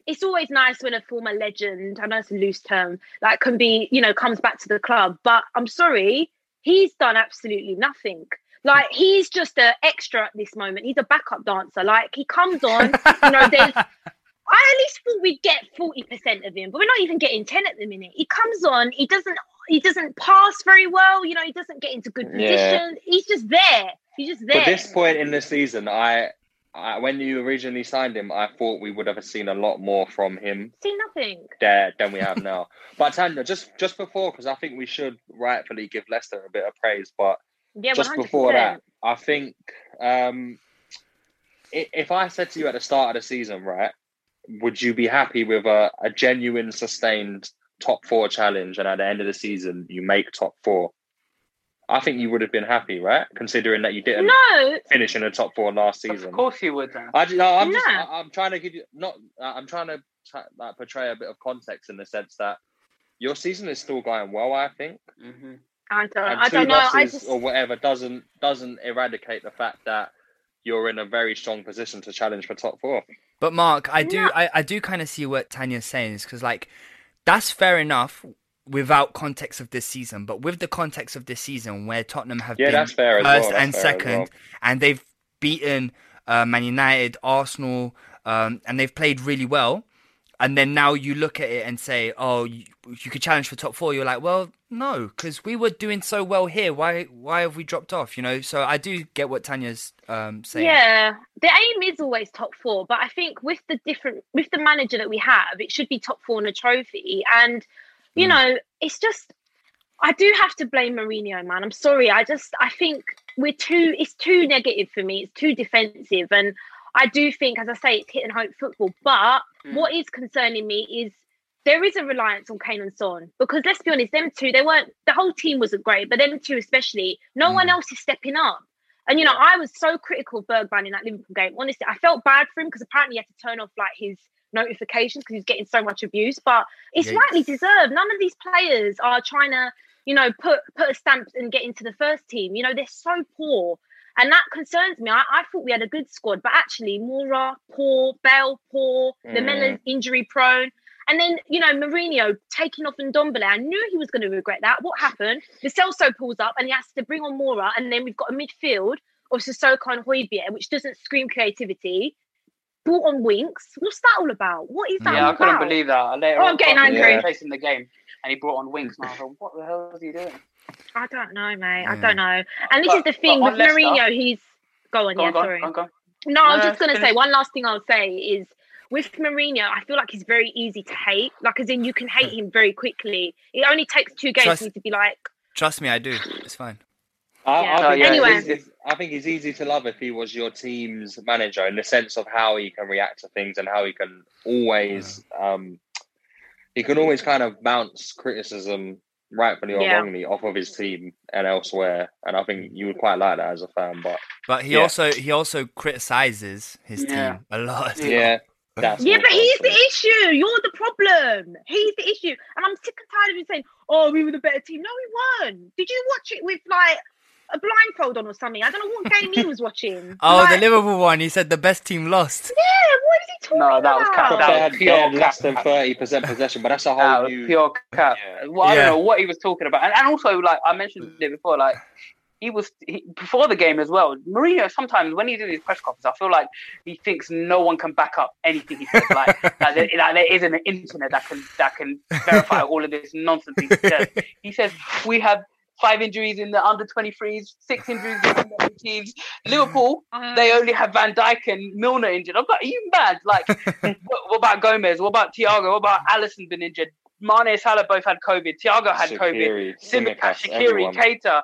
it's always nice when a former legend, I know it's a loose term, like can be, you know, comes back to the club. But I'm sorry, he's done absolutely nothing. Like he's just an extra at this moment. He's a backup dancer. Like he comes on, you know, there's I at least thought we'd get 40% of him, but we're not even getting 10 at the minute. He comes on, he doesn't he doesn't pass very well, you know, he doesn't get into good Yeah. He's just there. He's just there. But this point in the season, I, I when you originally signed him, I thought we would have seen a lot more from him See nothing. there than we have now. but Tanya, just just before, because I think we should rightfully give Leicester a bit of praise, but Yeah, just 100%. before that, I think um, if I said to you at the start of the season, right, would you be happy with a, a genuine, sustained top four challenge, and at the end of the season you make top four? I think you would have been happy, right? Considering that you didn't No, finish in the top four last season. Of course you would, man. I, no, I'm just, Yeah. I, am trying to give you not. uh, I'm trying to tra- like, portray a bit of context in the sense that your season is still going well. I think, hmm I don't and I don't know. I just or whatever doesn't doesn't eradicate the fact that you're in a very strong position to challenge for top four. But Mark, I do No. I, I do kind of see what Tanya's saying is because like that's fair enough without context of this season, but with the context of this season where Tottenham have Yeah, been that's fair as first well, that's and fair as second, well. and they've beaten uh, Man United, Arsenal, um, and they've played really well. And then now you look at it and say, "Oh, you, you could challenge for top four. You're like, "Well, no, because we were doing so well here. Why, why have we dropped off?" You know. So I do get what Tanya's um, saying. Yeah, the aim is always top four, but I think with the different with the manager that we have, it should be top four and a trophy. And you Mm. know, it's just I do have to blame Mourinho, man. I'm sorry. I just I think we're too it's too negative for me. It's too defensive, and I do think, as I say, it's hit and hope football. But Mm. what is concerning me is there is a reliance on Kane and Son because let's be honest, them two they weren't the whole team wasn't great, but them two especially, no one Mm. else is stepping up. And you know, I was so critical of Bergwijn in that Liverpool game. Honestly, I felt bad for him because apparently he had to turn off like his notifications because he's getting so much abuse. But it's Yikes. rightly deserved. None of these players are trying to, you know, put put a stamp and get into the first team. You know, they're so poor. And that concerns me. I, I thought we had a good squad, but actually Moura, poor, Bell, poor, Lamela's injury prone. And then, you know, Mourinho taking off Ndombele. I knew he was going to regret that. What happened? Lo Celso pulls up and he has to bring on Moura. And then we've got a midfield of Sissoko and Højbjerg, which doesn't scream creativity. Brought on Winks. What's that all about? What is that Yeah, all I couldn't about? believe that. Later Oh, on, I'm getting after angry. Chasing the game, and he brought on Winks, and I was like, "What the hell is he doing?" I don't know, mate. I don't know. And this But- is the thing but with Leicester- Mourinho. He's go on, Go yeah, on, go on, sorry. go on, go on. No, I'm just going to say one last thing I'll say is with Mourinho, I feel like he's very easy to hate. Like, as in, you can hate him very quickly. It only takes two games Trust- for me to be like, Trust me, I do. It's fine. I, Yeah. I, Oh, think yeah, Anyway. it's, it's- I think he's easy to love if he was your team's manager in the sense of how he can react to things and how he can always um, he can always kind of bounce criticism rightfully or Yeah. wrongly off of his team and elsewhere. And I think you would quite like that as a fan. But But he Yeah. also he also criticizes his Yeah. team a lot. yeah, that's yeah, but he's the issue. You're the problem. He's the issue. And I'm sick and tired of you saying, oh, we were the better team. No, we weren't. Did you watch it with like a blindfold on or something? I don't know what game he was watching. Oh, Like, the Liverpool one. He said the best team lost. Yeah, what is he talking No, that was about? cat- that was pure less cap. than thirty percent possession, but that's a whole That was new. pure cap. Yeah. Well, I Yeah. don't know what he was talking about, and, and also like I mentioned it before, like he was he, before the game as well. Mourinho sometimes when he does his press conference, I feel like he thinks no one can back up anything he says. Like, like, there, like there isn't an internet that can that can verify all of this nonsense he says. He says we have five injuries in the under 23s, six injuries in the under 18s. Liverpool, mm. they only have Van Dijk and Milner injured. I'm like, are you mad? Like, what, what about Gomez? What about Thiago? What about Alisson been injured? Mane, Salah both had COVID. Thiago had Shaqiri, COVID. Simicast, Tsimikas, Shaqiri, everyone. Keita.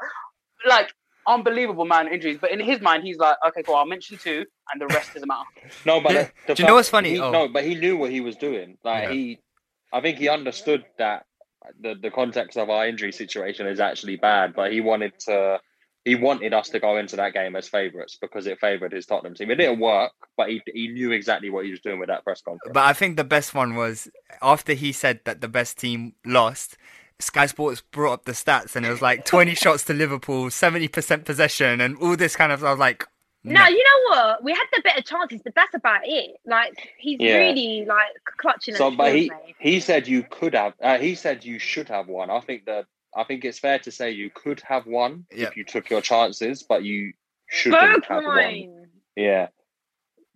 Like, unbelievable man injuries. But in his mind, he's like, okay, cool, I'll mention two, and the rest doesn't matter. No, but the, the Do you know what's funny? he- Oh. No, but he knew what he was doing. Like Yeah. he, I think he understood that the the context of our injury situation is actually bad. But he wanted to, he wanted us to go into that game as favourites because it favoured his Tottenham team. It didn't work, but he he knew exactly what he was doing with that press conference. But I think the best one was after he said that the best team lost. Sky Sports brought up the stats and it was like 20 shots to Liverpool, 70% possession, and all this kind of. I was like, No, you know what? We had the better chances, but that's about it. Like he's Yeah. really like clutching. So, at but he mate. he said you could have. Uh, he said you should have won. I think that I think it's fair to say you could have won Yeah. if you took your chances, but you shouldn't have won. Yeah.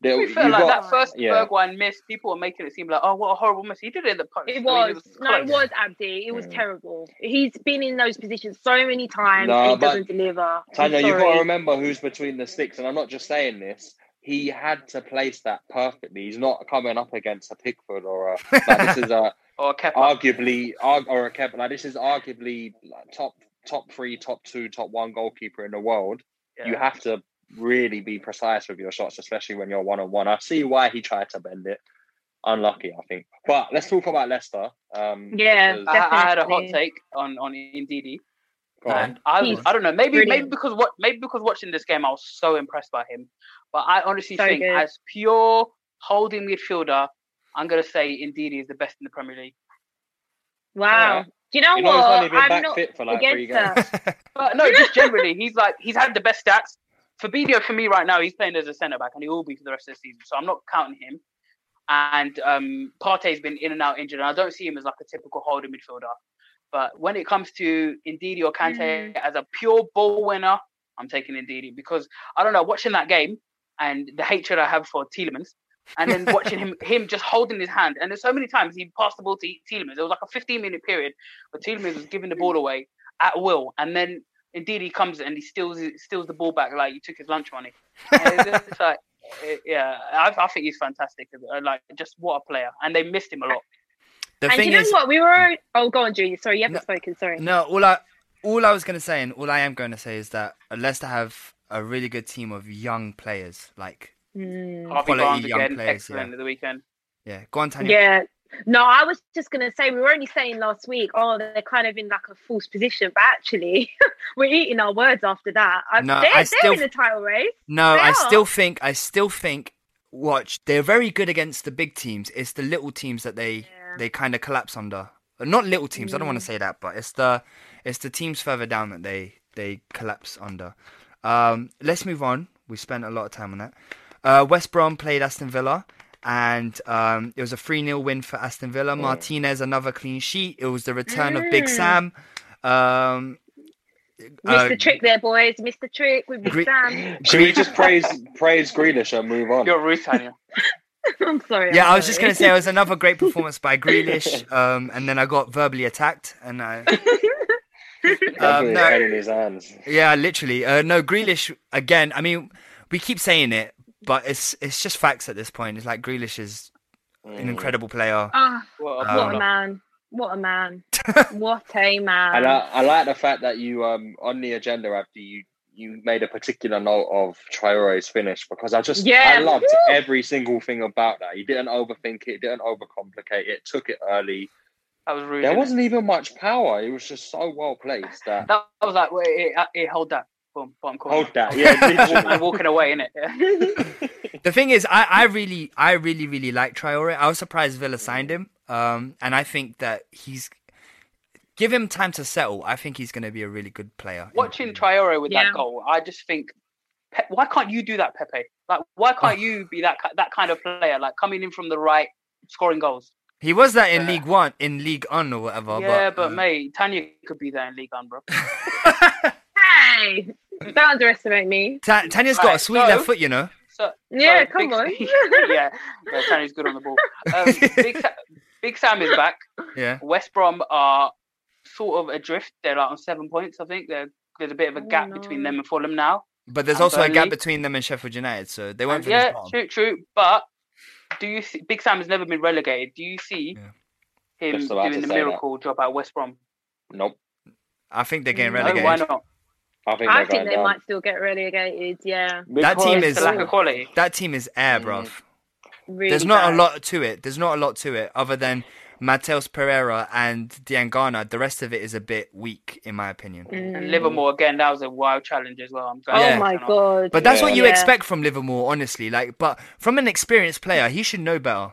There- To be fair, like got- that first yeah. Bergwijn miss, people were making it seem like, oh, what a horrible miss. He did it in the post. It I mean, was no, it was Abdi. It was Mm. terrible. He's been in those positions so many times. No, he doesn't deliver. I'm Tanya, you've got to remember who's between the sticks, and I'm not just saying this. He had to place that perfectly. He's not coming up against a Pickford or a. Like, this is a Or Kepa. arguably arg- or a Kepa. Like, this is arguably like, top top three, top two, top one goalkeeper in the world. You have to really be precise with your shots, especially when you're one on one. I see why he tried to bend it. Unlucky, I think. But let's talk about Leicester. Um, Yeah, I, I had a hot take on on Ndidi, Go and I He's I don't know maybe maybe because what maybe because watching this game I was so impressed by him, but I honestly So think good. as pure holding midfielder, I'm gonna say Ndidi is the best in the Premier League. Wow. Yeah. Do you know You know, he's what? only been I'm back not fit for like three against games. But no, just generally, he's like he's had the best stats. Fabinho for me right now, he's playing as a centre back, and he will be for the rest of the season. So I'm not counting him. And um, Partey's been in and out injured, and I don't see him as like a typical holding midfielder. But when it comes to Ndidi or Kante as a pure ball winner, I'm taking Ndidi because I don't know, watching that game and the hatred I have for Tielemans, and then watching him him just holding his hand, and there's so many times he passed the ball to Tielemans. It was like a 15 minute period where Tielemans was giving the ball away at will, and then indeed he comes and he steals steals the ball back like he took his lunch money. It's like, yeah, I, I think he's fantastic. Uh, Like, just what a player, and they missed him a lot. the and thing you know is, what? We were. Oh, go on, Julie. Sorry, you haven't No. spoken. Sorry. No, all I all I was gonna say and all I am going to say is that Leicester have a really good team of young players. Like, Mm. Quality young again, players, excellent yeah. at the weekend. yeah, go on, Tanya. Yeah. No, I was just gonna say we were only saying last week. Oh, they're kind of in like a false position, but actually, we're eating our words after that. I, No, they're, I they're still- in the title race. No, They I are. still think I still think watch they're very good against the big teams. It's the little teams that they Yeah. they kind of collapse under. Not little teams. I don't want to Mm. say that, but it's the it's the teams further down that they they collapse under. Um, let's move on. We spent a lot of time on that. Uh, West Brom played Aston Villa. And um, it was a 3 0 win for Aston Villa. Martinez, another clean sheet. It was the return of Big Mm. Sam. Um, Missed uh, the trick there, boys. Missed the trick with Big Gre- Sam. Should we just praise praise Grealish and move on? You're rude, Tanya. I'm sorry. Yeah, I'm I was just gonna say it was another great performance by Grealish, um, and then I got verbally attacked, and I, um, no, his hands. yeah, literally, uh, no Grealish again. I mean, we keep saying it, but it's it's just facts at this point. It's like Grealish is Mm. an incredible player. Ah, What a Um, what a man! What a man! what a man! And I, I like the fact that you um on the agenda after you you made a particular note of Traore's finish because I just Yeah. I loved Woo. every single thing about that. He didn't overthink it, didn't overcomplicate it, took it early. That was rude. There wasn't even much power. It was just so well placed that That was like, wait, it, it, hold that. Boom, bottom corner. hold that. Yeah, and literally. walking away, innit? The thing is, I, I really, I really, really like Traore. I was surprised Villa signed him, um, and I think that he's give him time to settle. I think he's going to be a really good player. Watching Traore with Yeah. that goal, I just think, Pe- why can't you do that, Pepe? Like, why can't you be that that kind of player? Like coming in from the right, scoring goals. He was that in Yeah. League One, in League One or whatever. yeah, but, um, mate, Tanya could be there in League One, bro. hey, Don't underestimate me. Ta- Tanya's got a sweet so- left foot, you know. So, Yeah, so come Big- on. yeah, yeah, Tanya's good on the ball. Um, Big, Sa- Big Sam is back. Yeah. West Brom are sort of adrift. They're like on seven points, I think. They're, there's a bit of a Oh, gap no. between them and Fulham now. But there's And also a gap between them and Sheffield United, so they won't And finish yeah, bottom. true, true. But do you see Big Sam has never been relegated? Do you see him doing the say that. miracle job at West Brom? Nope. I think they're getting relegated. No, why not? I think I they're think they down. might still get relegated. Yeah, That team is lack of quality. that team is air, bruv. Mm. really. There's not bad. a lot to it. There's not a lot to it other than Matheus Pereira and Diangana. The rest of it is a bit weak, in my opinion. Mm. And Livermore again, that was a wild challenge as well. I'm glad Oh Yeah. they my god! But that's what you Yeah. expect from Livermore, honestly. Like, but from an experienced player, he should know better.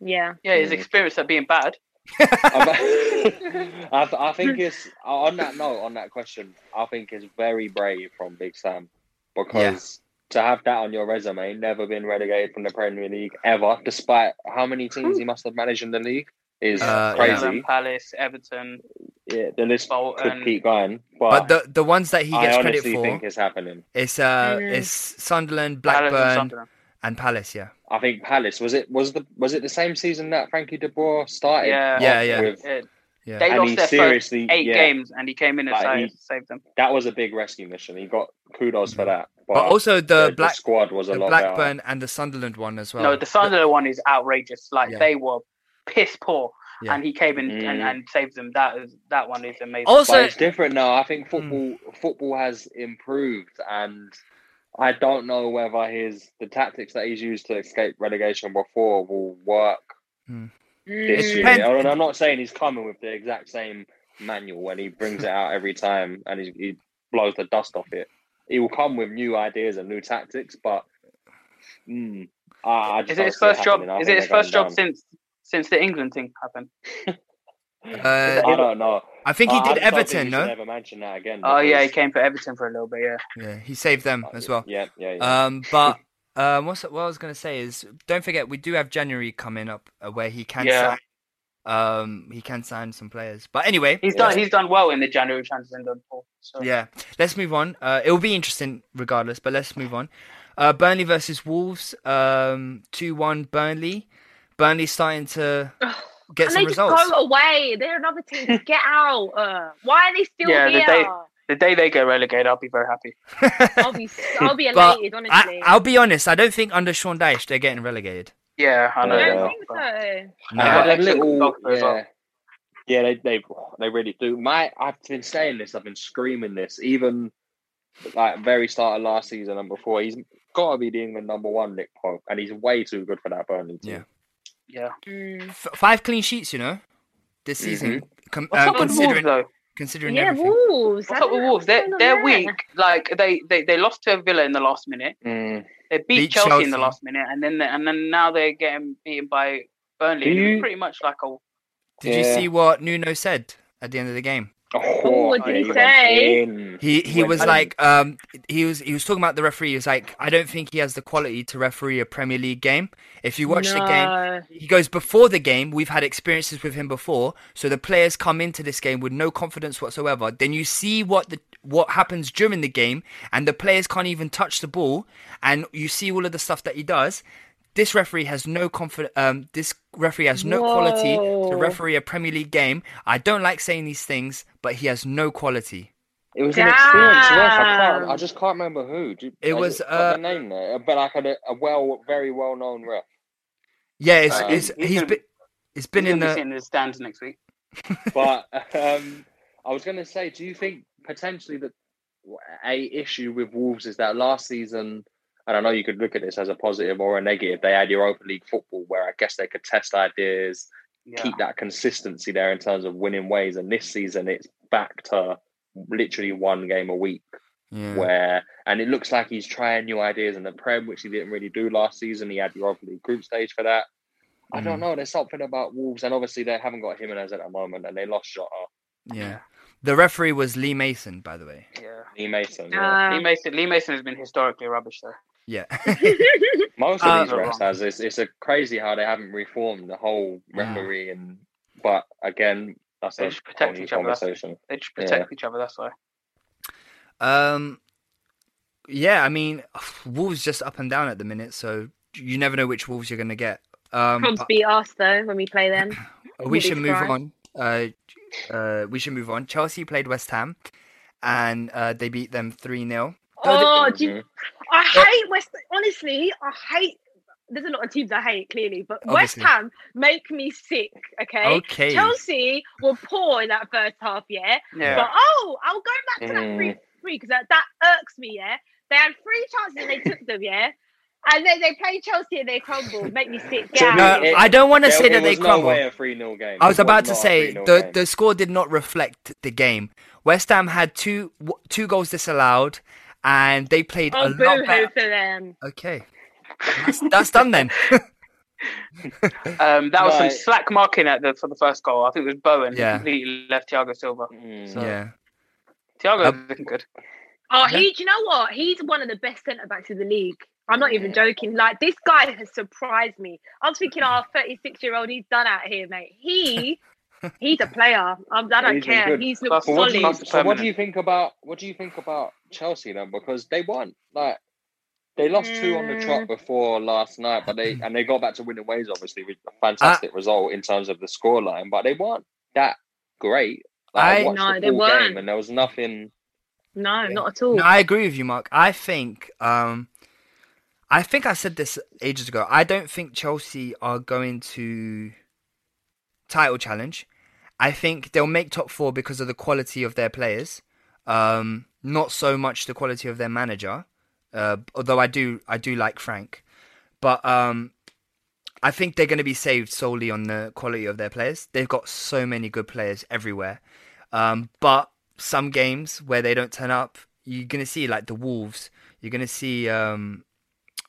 Yeah, Yeah, his experience at being bad. I, th- I think it's on that note, on that question. I think it's very brave from Big Sam because to have that on your resume, never been relegated from the Premier League ever, despite how many teams he must have managed in the league, is Uh, crazy. Fulham, Palace, Everton. Yeah, the list Bolton. could keep going, But but, the the ones that he I gets credit honestly for, think it's happening. it's uh, Mm. it's Sunderland, Palace and Blackburn, Sunderland. And Palace. Yeah, I think Palace was it was the was it the same season that Frankie De Boer started? Yeah. Yeah, yeah. With, Yeah. yeah. They And lost their seriously- first eight yeah. games, and he came in and Like, saved, he- saved them. that was a big rescue mission. He got kudos for that. But, But also the Black- squad was a the lot Blackburn and the Sunderland one as well. No, the Sunderland one is outrageous. Like Yeah. they were piss poor, Yeah. and he came in and, Mm. and saved them. That is that one is amazing. Also- But it's different now. I think football football has improved, and I don't know whether his the tactics that he's used to escape relegation before will work Hmm. this Mm. year. And I'm not saying he's coming with the exact same manual when he brings it out every time and he, he blows the dust off it. He will come with new ideas and new tactics, but mm, I, I just is it his first job? Is it his first job down. since since the England thing happened? Uh, I don't know. I think he I- I did just don't think Everton, no? should Never mention that again. Oh yeah, he came for Everton for a little bit. Yeah. Yeah, he saved them as well. Yeah, yeah, yeah. Um, but um, what's what I was gonna say is, don't forget we do have January coming up uh, where he can Yeah. sign. Um, he can sign some players. But anyway, He's done. He's done well in the January transfer window. before, So. yeah, let's move on. Uh, it will be interesting regardless, but let's move on. Uh, Burnley versus Wolves. Um, two one Burnley. Burnley starting to get and some they just results. go away. They're another team. Get out. Uh, why are they still Yeah, the here? day the day they get relegated, I'll be very happy. I'll be, I'll be elated. I, Honestly, I'll be honest. I don't think under Sean Dyche they're getting relegated. Yeah, I know. I don't think so. No. They Yeah. have a little, goalkeeper as well. yeah, yeah, they they they really do. My, I've been saying this. I've been screaming this. Even like very start of last season and before, he's got to be the England number one, Nick Pope, and he's way too good for that Burnley team. Yeah. Yeah. Mm. F- five clean sheets, you know, this season. Com- What's uh, up with Wolves considering though? considering Yeah, everything. Wolves. I What's up with Wolves? They're they're weak. Like they, they, they lost to Villa in the last minute. Mm. They beat, Beat Chelsea, in the last minute, and then and then now they're getting beaten by Burnley. Do and it was you- pretty much like a Did you see what Nuno said at the end of the game? Oh, what did he say? in. He he Went was in. like um he was he was talking about the referee. He was like, I don't think he has the quality to referee a Premier League game. If you watch the game, he goes before the game. We've had experiences with him before, so the players come into this game with no confidence whatsoever. Then you see what the what happens during the game, and the players can't even touch the ball, and you see all of the stuff that he does. This referee has no confidence. Um, this referee has no quality to referee a Premier League game. I don't like saying these things, but he has no quality. It was an experienced ref. I, can't, I just can't remember who. Do It has was, got uh, the name there, but like a, a well, very well known ref. Yeah, it's, Uh, it's he's he's gonna been it's been he's in gonna be the in the stands next week. But um, I was going to say, do you think potentially that a issue with Wolves is that last season, and I know you could look at this as a positive or a negative, they had Europa League football where I guess they could test ideas, Yeah. keep that consistency there in terms of winning ways. And this season, it's back to literally one game a week. yeah. Where and it looks like he's trying new ideas in the Prem, which he didn't really do last season. He had your Europa League group stage for that. I don't Mm. know. There's something about Wolves, and obviously they haven't got Jimenez at the moment, and they lost Jota. yeah. The referee was Lee Mason, by the way. Yeah. Lee Mason. Yeah. Uh, Lee Mason. Lee Mason has been historically rubbish though. Yeah. Most of Uh, these refs has it's, it's a crazy how they haven't reformed the whole referee and but again that's They a should protect whole new each other. That's, conversation. they should protect each other. That's why. um. yeah, I mean, Wolves just up and down at the minute, so you never know which Wolves you're going to get. Um, Probs beat us though when we play them. we should move surprised. on. Uh, uh, we should move on. Chelsea played West Ham, and uh, they beat them three 0 Oh, do you, I hate West. Honestly, I hate. There's a lot of teams I hate, clearly, but Obviously. West Ham make me sick. Okay. Okay. Chelsea were poor in that first half, yeah. Yeah. But oh, I'll go back to that Mm. three three because that, that irks me. Yeah. They had three chances and they took them. Yeah. And then they played Chelsea and they crumbled. Make me sick. Get out No, of here. I don't want to say that they was no crumbled. way a 3-0 game. I was It about to say the game. the score did not reflect the game. West Ham had two two goals disallowed, and they played Oh, a lot better. for them. Okay, that's, that's done then. Um, that was some slack marking at the for the first goal. I think it was Bowen Yeah. who completely left Thiago Silva. Mm. So, yeah, Thiago's Um, looking good. Oh, he. Do you know what? He's one of the best centre backs in the league. I'm not even joking. Like this guy has surprised me. I was thinking, oh, 36 year old, he's done out here, mate. He, he's a player. I'm, I don't He's been care. good. He's But looked for what solid. comes- So what do you think about what do you think about Chelsea then? Because they won. Like they lost two on the Mm. trot before last night, but they and they got back to winning ways, obviously, with a fantastic result in terms of the scoreline. But they weren't that great. Like, I, I- watched No, the they full weren't. game and there was nothing. No, not at all. no, I agree with you, Mark. I think, um, I think I said this ages ago. I don't think Chelsea are going to title challenge. I think they'll make top four because of the quality of their players, um, not so much the quality of their manager. Uh, although I do, I do like Frank, but um, I think they're going to be saved solely on the quality of their players. They've got so many good players everywhere, um, but some games where they don't turn up, you're going to see like the Wolves. You're going to see um,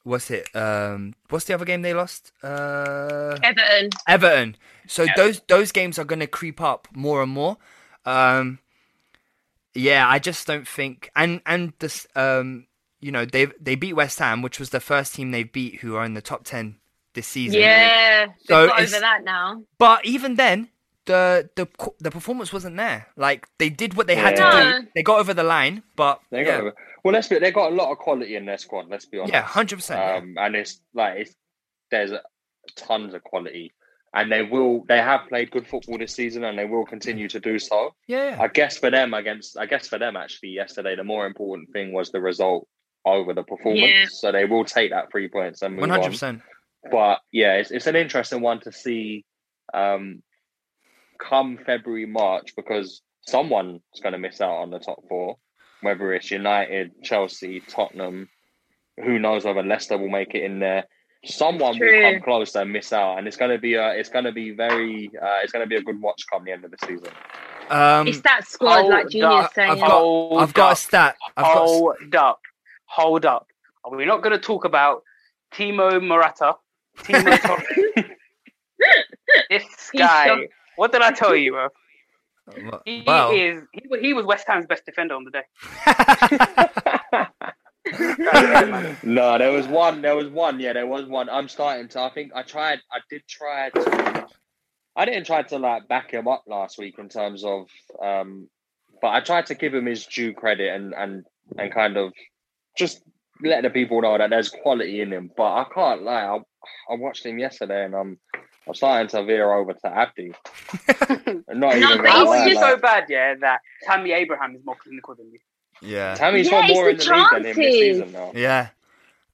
what's it? Um, what's the other game they lost? Uh, Everton. Everton. So those those games are going to creep up more and more. Um, yeah, I just don't think. And and this, um, you know, they they beat West Ham, which was the first team they beat who are in the top ten this season. Yeah, So got over that now. But even then, the the the performance wasn't there. Like they did what they had to do. They got over the line, but They yeah, got well. Let's be. They got a lot of quality in their squad. Let's be honest. yeah, hundred percent. um, and it's like it's there's tons of quality, and they will they have played good football this season, and they will continue to do so. Yeah, yeah. I guess for them against, I guess for them actually yesterday, the more important thing was the result over the performance. Yeah. So they will take that three points and move one hundred on. percent. But yeah, it's, it's an interesting one to see um, come February, March, because someone's going to miss out on the top four, whether it's United, Chelsea, Tottenham. Who knows whether Leicester will make it in there? Someone will come close and miss out, and it's going to be a, it's going to be very, uh, it's going to be a good watch come the end of the season. Um, it's that squad, like Junior's saying. I've got I've got a stat. I've got. Hold up. Hold up. Are we not going to talk about Timo Morata? Timo Tor- This He's guy. Shocked. What did I tell you, bro? Um, uh, he Well, is. He, he was West Ham's best defender on the day. no, there was one. There was one. Yeah, there was one. I'm starting to. I think I tried. I did try to. I didn't try to like back him up last week in terms of, um, but I tried to give him his due credit and and and kind of just let the people know that there's quality in him. But I can't lie. I, I watched him yesterday and I'm I'm starting to veer over to Abdi. Not No, even but gonna he's like, so bad, yeah, that Tammy Abraham is more clinical than you. yeah. Tammy's Yeah, more in the league than him this season now. Yeah.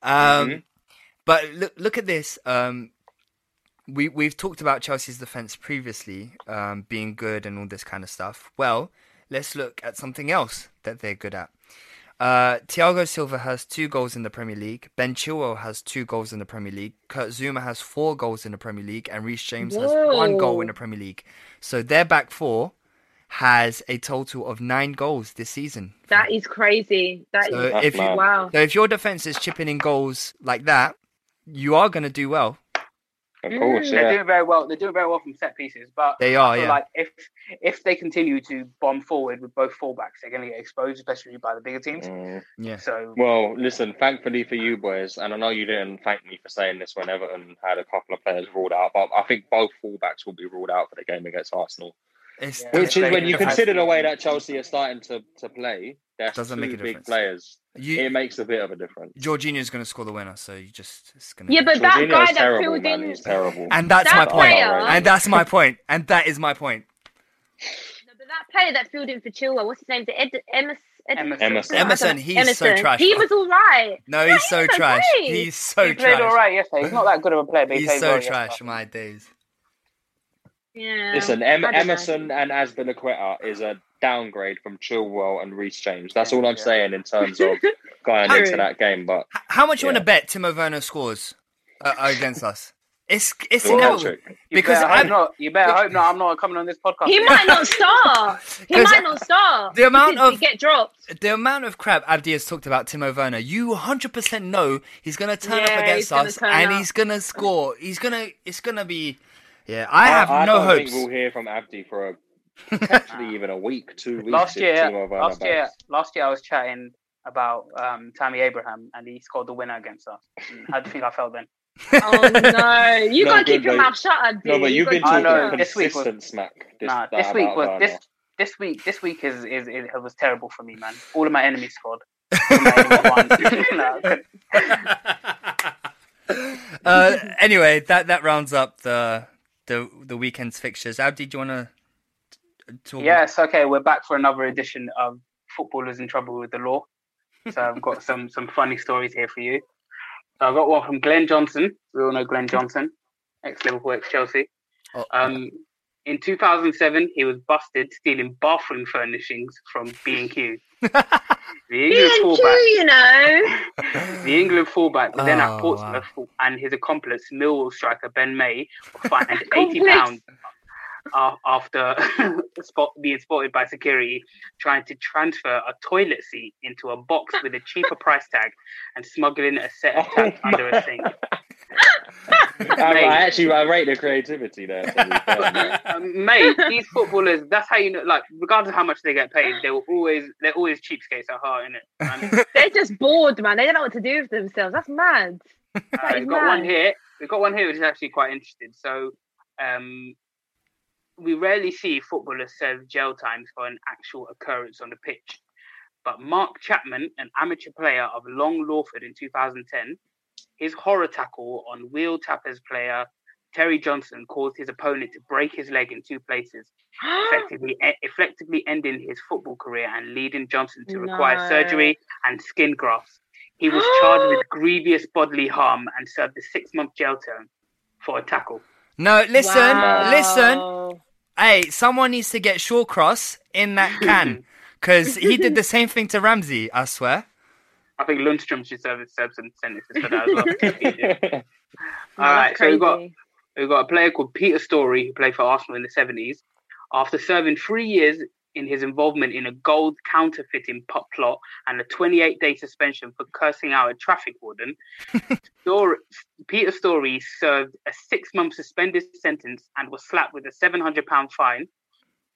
Um, Mhm. but look, look at this. Um, we we've talked about Chelsea's defense previously, um, being good and all this kind of stuff. Well, let's look at something else that they're good at. Uh, Thiago Silva has two goals in the Premier League. Ben Chilwell has two goals in the Premier League. Kurt Zouma has four goals in the Premier League, and Reece James has one goal in the Premier League. So their back four has a total of nine goals this season. That is crazy. That is So That's if you, wow. so if your defense is chipping in goals like that, you are going to do well. Of course, Mm. They're doing very well. They're doing very well from set pieces, but They are, yeah. like if if they continue to bomb forward with both fullbacks, they're going to get exposed, especially by the bigger teams. Mm. Yeah. So Well, listen, thankfully for you boys, and I know you didn't thank me for saying this when Everton had a couple of players ruled out, but I think both fullbacks will be ruled out for the game against Arsenal. It's Which is when you consider the way that Chelsea are starting to, to play, there's Doesn't two make a big difference. players. You- it makes a bit of a difference. Jorginho's going to score the winner, so you just it's going to. Yeah, but that Jorginho's guy that terrible, filled in. He's terrible. And that's That my point. player- And that's my point. And that is my point. No, but that player that filled in for Chilwell, what's his name? The Ed, Emerson. Emerson. Emerson. Emerson, he's so trash, He was all right. No, he's so he's trash. okay. He's so he played trash. all right yesterday. He's not that good of a player, but he He's played so well trash. yesterday. My days. Yeah. Listen, em- I don't know. Emerson and Azpilicueta is a downgrade from Chilwell and Reece James. That's all I'm Yeah. saying in terms of going into that game. But How much you want to bet Timo Werner scores uh, against us? It's it's Well, inevitable You because I'm, not. You better hope not. I'm not coming on this podcast. He might not star. He might not star. the amount of- get dropped. the amount of crap Abdi has talked about Timo Werner. You 100% know he's going to turn Yeah, up against us and up. he's going to score. He's going to it's going to be yeah. I have I, I no don't hopes. think we'll hear from Abdi for a, potentially even a week, two weeks. last year, last year, backs. last year, I was chatting about um, Tammy Abraham, and he scored the winner against us. And How do you think I felt then? Oh no! You No gotta keep your mouth shut, Abdi. No, but You you've been gotta I keep your talking know, mouth- this week was- smack. This, nah, this week was Werner. this this week. This week is is, is it was terrible for me, man. All of my enemies scored. All of my enemies won. Nah, I couldn't- uh, anyway, that that rounds up the the the weekend's fixtures. Abdi, do you want to talk? Yes, okay, we're back for another edition of Footballers in Trouble with the Law. So I've got some some funny stories here for you. So I've got one from Glenn Johnson. We all know Glenn Johnson, ex Liverpool, ex Chelsea. Oh, Um, in 2007, he was busted stealing bathroom furnishings from B&Q. The England B&Q, fullback, you know. the England fullback was then Oh, at Portsmouth, and his accomplice, Millwall striker Ben May, were fined 80 pounds after spot, being spotted by security trying to transfer a toilet seat into a box with a cheaper price tag and smuggling a set of Oh, tags under a sink. I, I actually I rate the creativity there. To mate. Um, these footballers, that's how you know, like, regardless of how much they get paid, they will always, they're always cheapskates at heart, innit? They're just bored, man. They don't know what to do with themselves. That's mad. Uh, That is we've got one here. We've got one here which is actually quite interesting. So, um, we rarely see footballers serve jail times for an actual occurrence on the pitch. But Mark Chapman, an amateur player of Long Lawford in 2010, his horror tackle on Wheel Tappers player Terry Johnson caused his opponent to break his leg in two places, effectively, e- effectively ending his football career and leading Johnson to require No. surgery and skin grafts. He was charged with grievous bodily harm and served a six-month jail term for a tackle. No, listen, Wow. listen. Hey, someone needs to get Shawcross in that can because he did the same thing to Ramsey. I swear. I think Lundstram should serve, serve some sentences for that as well. All right, that's so we've got we've got a player called Peter Storey who played for Arsenal in the seventies. After serving three years in his involvement in a gold counterfeiting pop plot and a 28-day suspension for cursing out a traffic warden, Storey, Peter Storey served a six-month suspended sentence and was slapped with a 700-pound fine.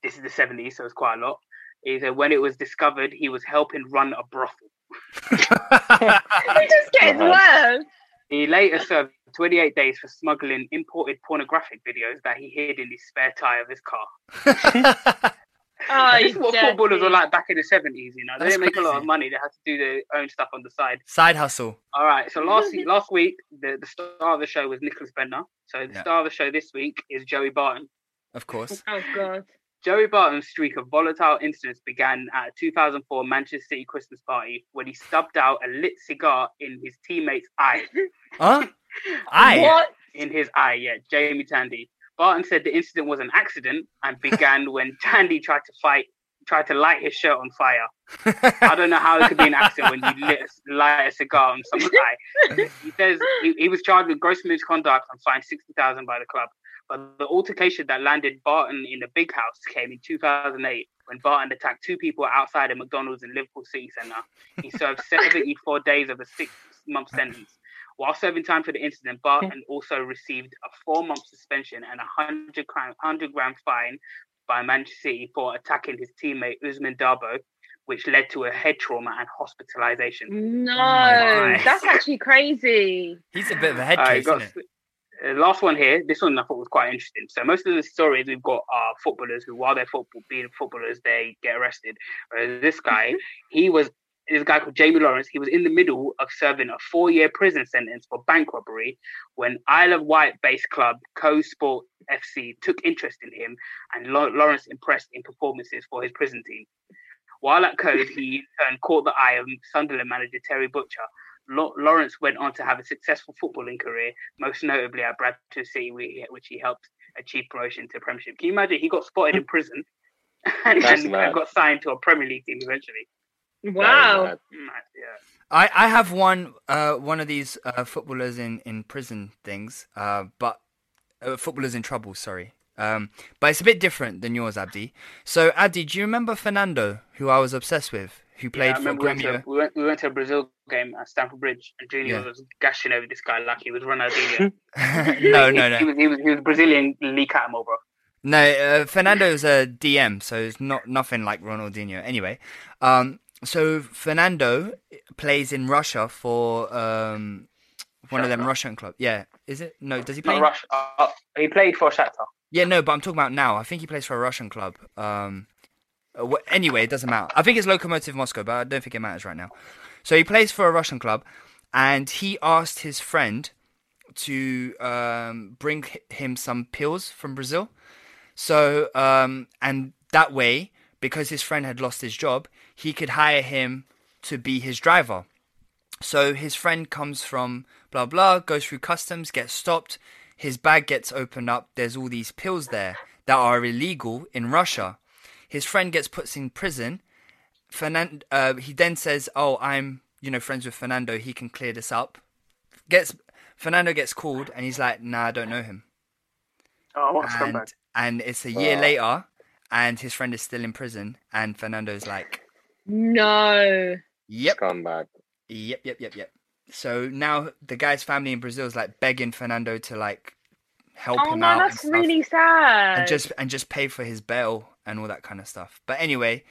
This is the 70s, so it's quite a lot. He said when it was discovered, he was helping run a brothel. It just gets Uh-huh. worse. He later served 28 days for smuggling imported pornographic videos that he hid in the spare tire of his car. Oh, this is you what footballers dirty. were like back in the 70s, you know. They That's didn't make a lot of money. They had to do their own stuff on the side. Side hustle. All right, so last last week, the, the star of the show was Nicklas Bendtner. So the Yeah. star of the show this week is Joey Barton. Of course. Oh god. Joey Barton's streak of volatile incidents began at a 2004 Manchester City Christmas party when he stubbed out a lit cigar in his teammate's eye. Huh? Aye. What? in his eye, yeah, Jamie Tandy. Barton said the incident was an accident and began when Tandy tried to fight, tried to light his shirt on fire. I don't know how it could be an accident when you lit, light a cigar on someone's eye. He says he, he was charged with gross misconduct and fined sixty thousand by the club. But the altercation that landed Barton in the big house came in 2008 when Barton attacked two people outside a McDonald's in Liverpool City Centre. He served 74 days of a six-month sentence. While serving time for the incident, Barton also received a four-month suspension and a 100 grand, 100 grand fine by Manchester City for attacking his teammate Ousmane Dabo, which led to a head trauma and hospitalisation. No, my. that's actually crazy. He's a bit of a head Uh, case, got isn't it? Uh, last one here. This one I thought was quite interesting. So most of the stories we've got are footballers who, while they're football being footballers, they get arrested. Whereas this guy, he was this guy called Jamie Lawrence. He was in the middle of serving a four-year prison sentence for bank robbery when Isle of Wight-based club Cowes Sport FC took interest in him, and Lawrence impressed in performances for his prison team. While at Cowes, he in turn caught the eye of Sunderland manager Terry Butcher. Lawrence went on to have a successful footballing career, most notably at Bradford City, which he helped achieve promotion to Premiership. Can you imagine? He got spotted in prison and, and got signed to a Premier League team eventually. Wow. Mad, yeah. I, I have one uh, one of these uh, footballers in, in prison things, uh, but uh, footballers in trouble. Sorry, um, but it's a bit different than yours, Abdi. So, Abdi, do you remember Fernando, who I was obsessed with, who played I for remember we went, to, we, went, we went to a Brazil game at Stamford Bridge, and Junior Yeah. was gashing over this guy like he was Ronaldinho. no, no, no. He was, he was, he was Brazilian Lee Catmull, bro. No, uh, Fernando's a DM, so it's not nothing like Ronaldinho. Anyway, um, so Fernando plays in Russia for um, one of them Russian clubs. Yeah, is it? No, does he play? In- Rush. Uh, he played for Shakhtar. Yeah, no, but I'm talking about now. I think he plays for a Russian club. Um, uh, anyway, it doesn't matter. I think it's Lokomotiv Moscow, but I don't think it matters right now. So he plays for a Russian club, and he asked his friend to um, bring him some pills from Brazil. So, um, and that way, because his friend had lost his job, he could hire him to be his driver. So his friend comes from blah blah, goes through customs, gets stopped. His bag gets opened up. There's all these pills there that are illegal in Russia. His friend gets put in prison. Fernand, uh, he then says, "Oh, I'm you know friends with Fernando. He can clear this up." Gets Fernando gets called, and he's like, "Nah, I don't know him." Oh, and, and it's a year Wow. later, and his friend is still in prison, and Fernando's like, No. "Yep, Scumbag. Yep, yep, yep, yep. So now the guy's family in Brazil is like begging Fernando to like help Oh him no, out and that's really sad. and just and just pay for his bail and all that kind of stuff. But anyway,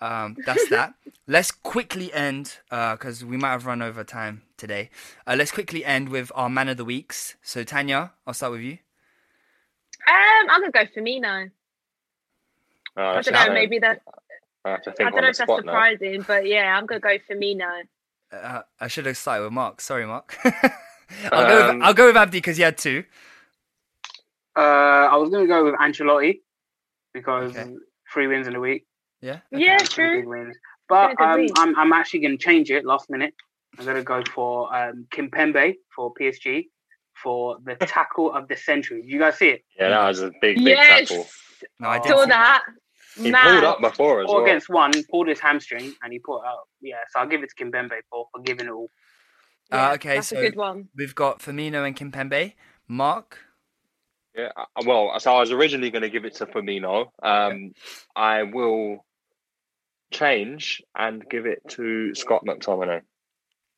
um, that's that. let's quickly end uh, because we might have run over time today. Uh, let's quickly end with our man of the weeks. So Tanya, I'll start with you. Um, I'm gonna go Firmino. Oh, I don't know, maybe that. I have to I don't know if that's spot now. surprising, but yeah, I'm gonna go Firmino. Uh, I should have started with Mark. Sorry, Mark. I'll go. Um, With, I'll go with Abdi because he had two. Uh, I was going to go with Ancelotti because Okay. three wins in a week. Yeah. Yeah, Some true. big wins. But Been a good um. I'm, I'm actually going to change it last minute. I'm going to go for um, Kimpembe for PSG for the tackle of the century. Did you guys see it? Yeah, that was a big, big Yes, tackle. No, I Oh. didn't. saw see that. He Mad. pulled up before as Four well. against one, pulled his hamstring, and he pulled out. Yeah, so I'll give it to Kimpembe for, for giving it all. Uh, okay, that's so a good one. we've got Firmino and Kimpembe. Mark. Yeah, uh, well, so I was originally going to give it to Firmino. Um, I will change and give it to Scott McTominay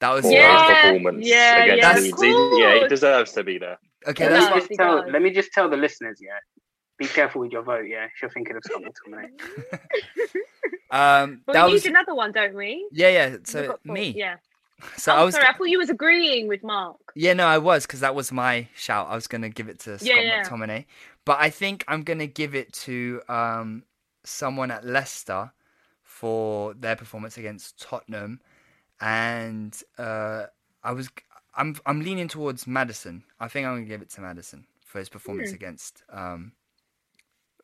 That was Yeah, his performance yeah, against yeah, Leeds. He- yeah, he deserves to be there. okay. Yeah. That's Let me, just tell, let me just tell the listeners, yeah, be careful with your vote, yeah, if you're thinking of Scott McTominay. um. But that we was need another one, don't we? yeah, yeah. So me. Yeah. So oh, I was. sorry. I thought you was agreeing with Mark. Yeah, no, I was because that was my shout. I was gonna give it to Scott Yeah, yeah. McTominay, but I think I'm gonna give it to um someone at Leicester for their performance against Tottenham, and uh, I was I'm I'm leaning towards Maddison. I think I'm gonna give it to Maddison for his performance Hmm. against um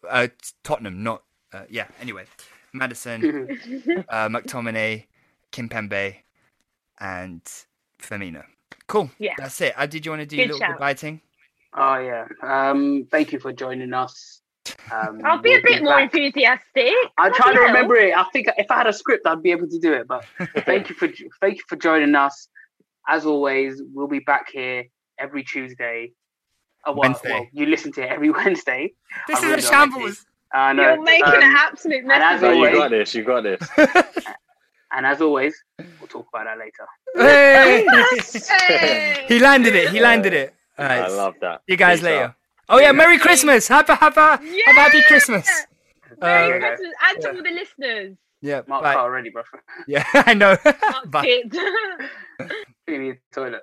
uh, Tottenham. Not uh, yeah. Anyway, Maddison, uh, McTominay, Kimpembe, and Firmino. Cool. Yeah. That's it. Uh, did you want to do Good a little shout. goodbye thing? Oh yeah. Um, thank you for joining us. Um, I'll be a we'll bit more back. enthusiastic. I try to hell. remember it. I think if I had a script, I'd be able to do it. But thank you for thank you for joining us. As always, we'll be back here every Tuesday. Oh, well, Wednesday. well, you listen to it every Wednesday. This I is really a shambles. I know. You're making Um, an absolute mess and as of No, it. you got this. You got this. And as always, we'll talk about that later. Hey! Hey! he landed it. He landed it. All right. I love that. you guys Peace later. out. Oh yeah, Merry Christmas. Happy happy have a happy Christmas. Merry Uh, Christmas and to all the listeners. yeah. Mark bye. Carr already, bro. Yeah, I know. Mark Bye. Pitt. Need toilet.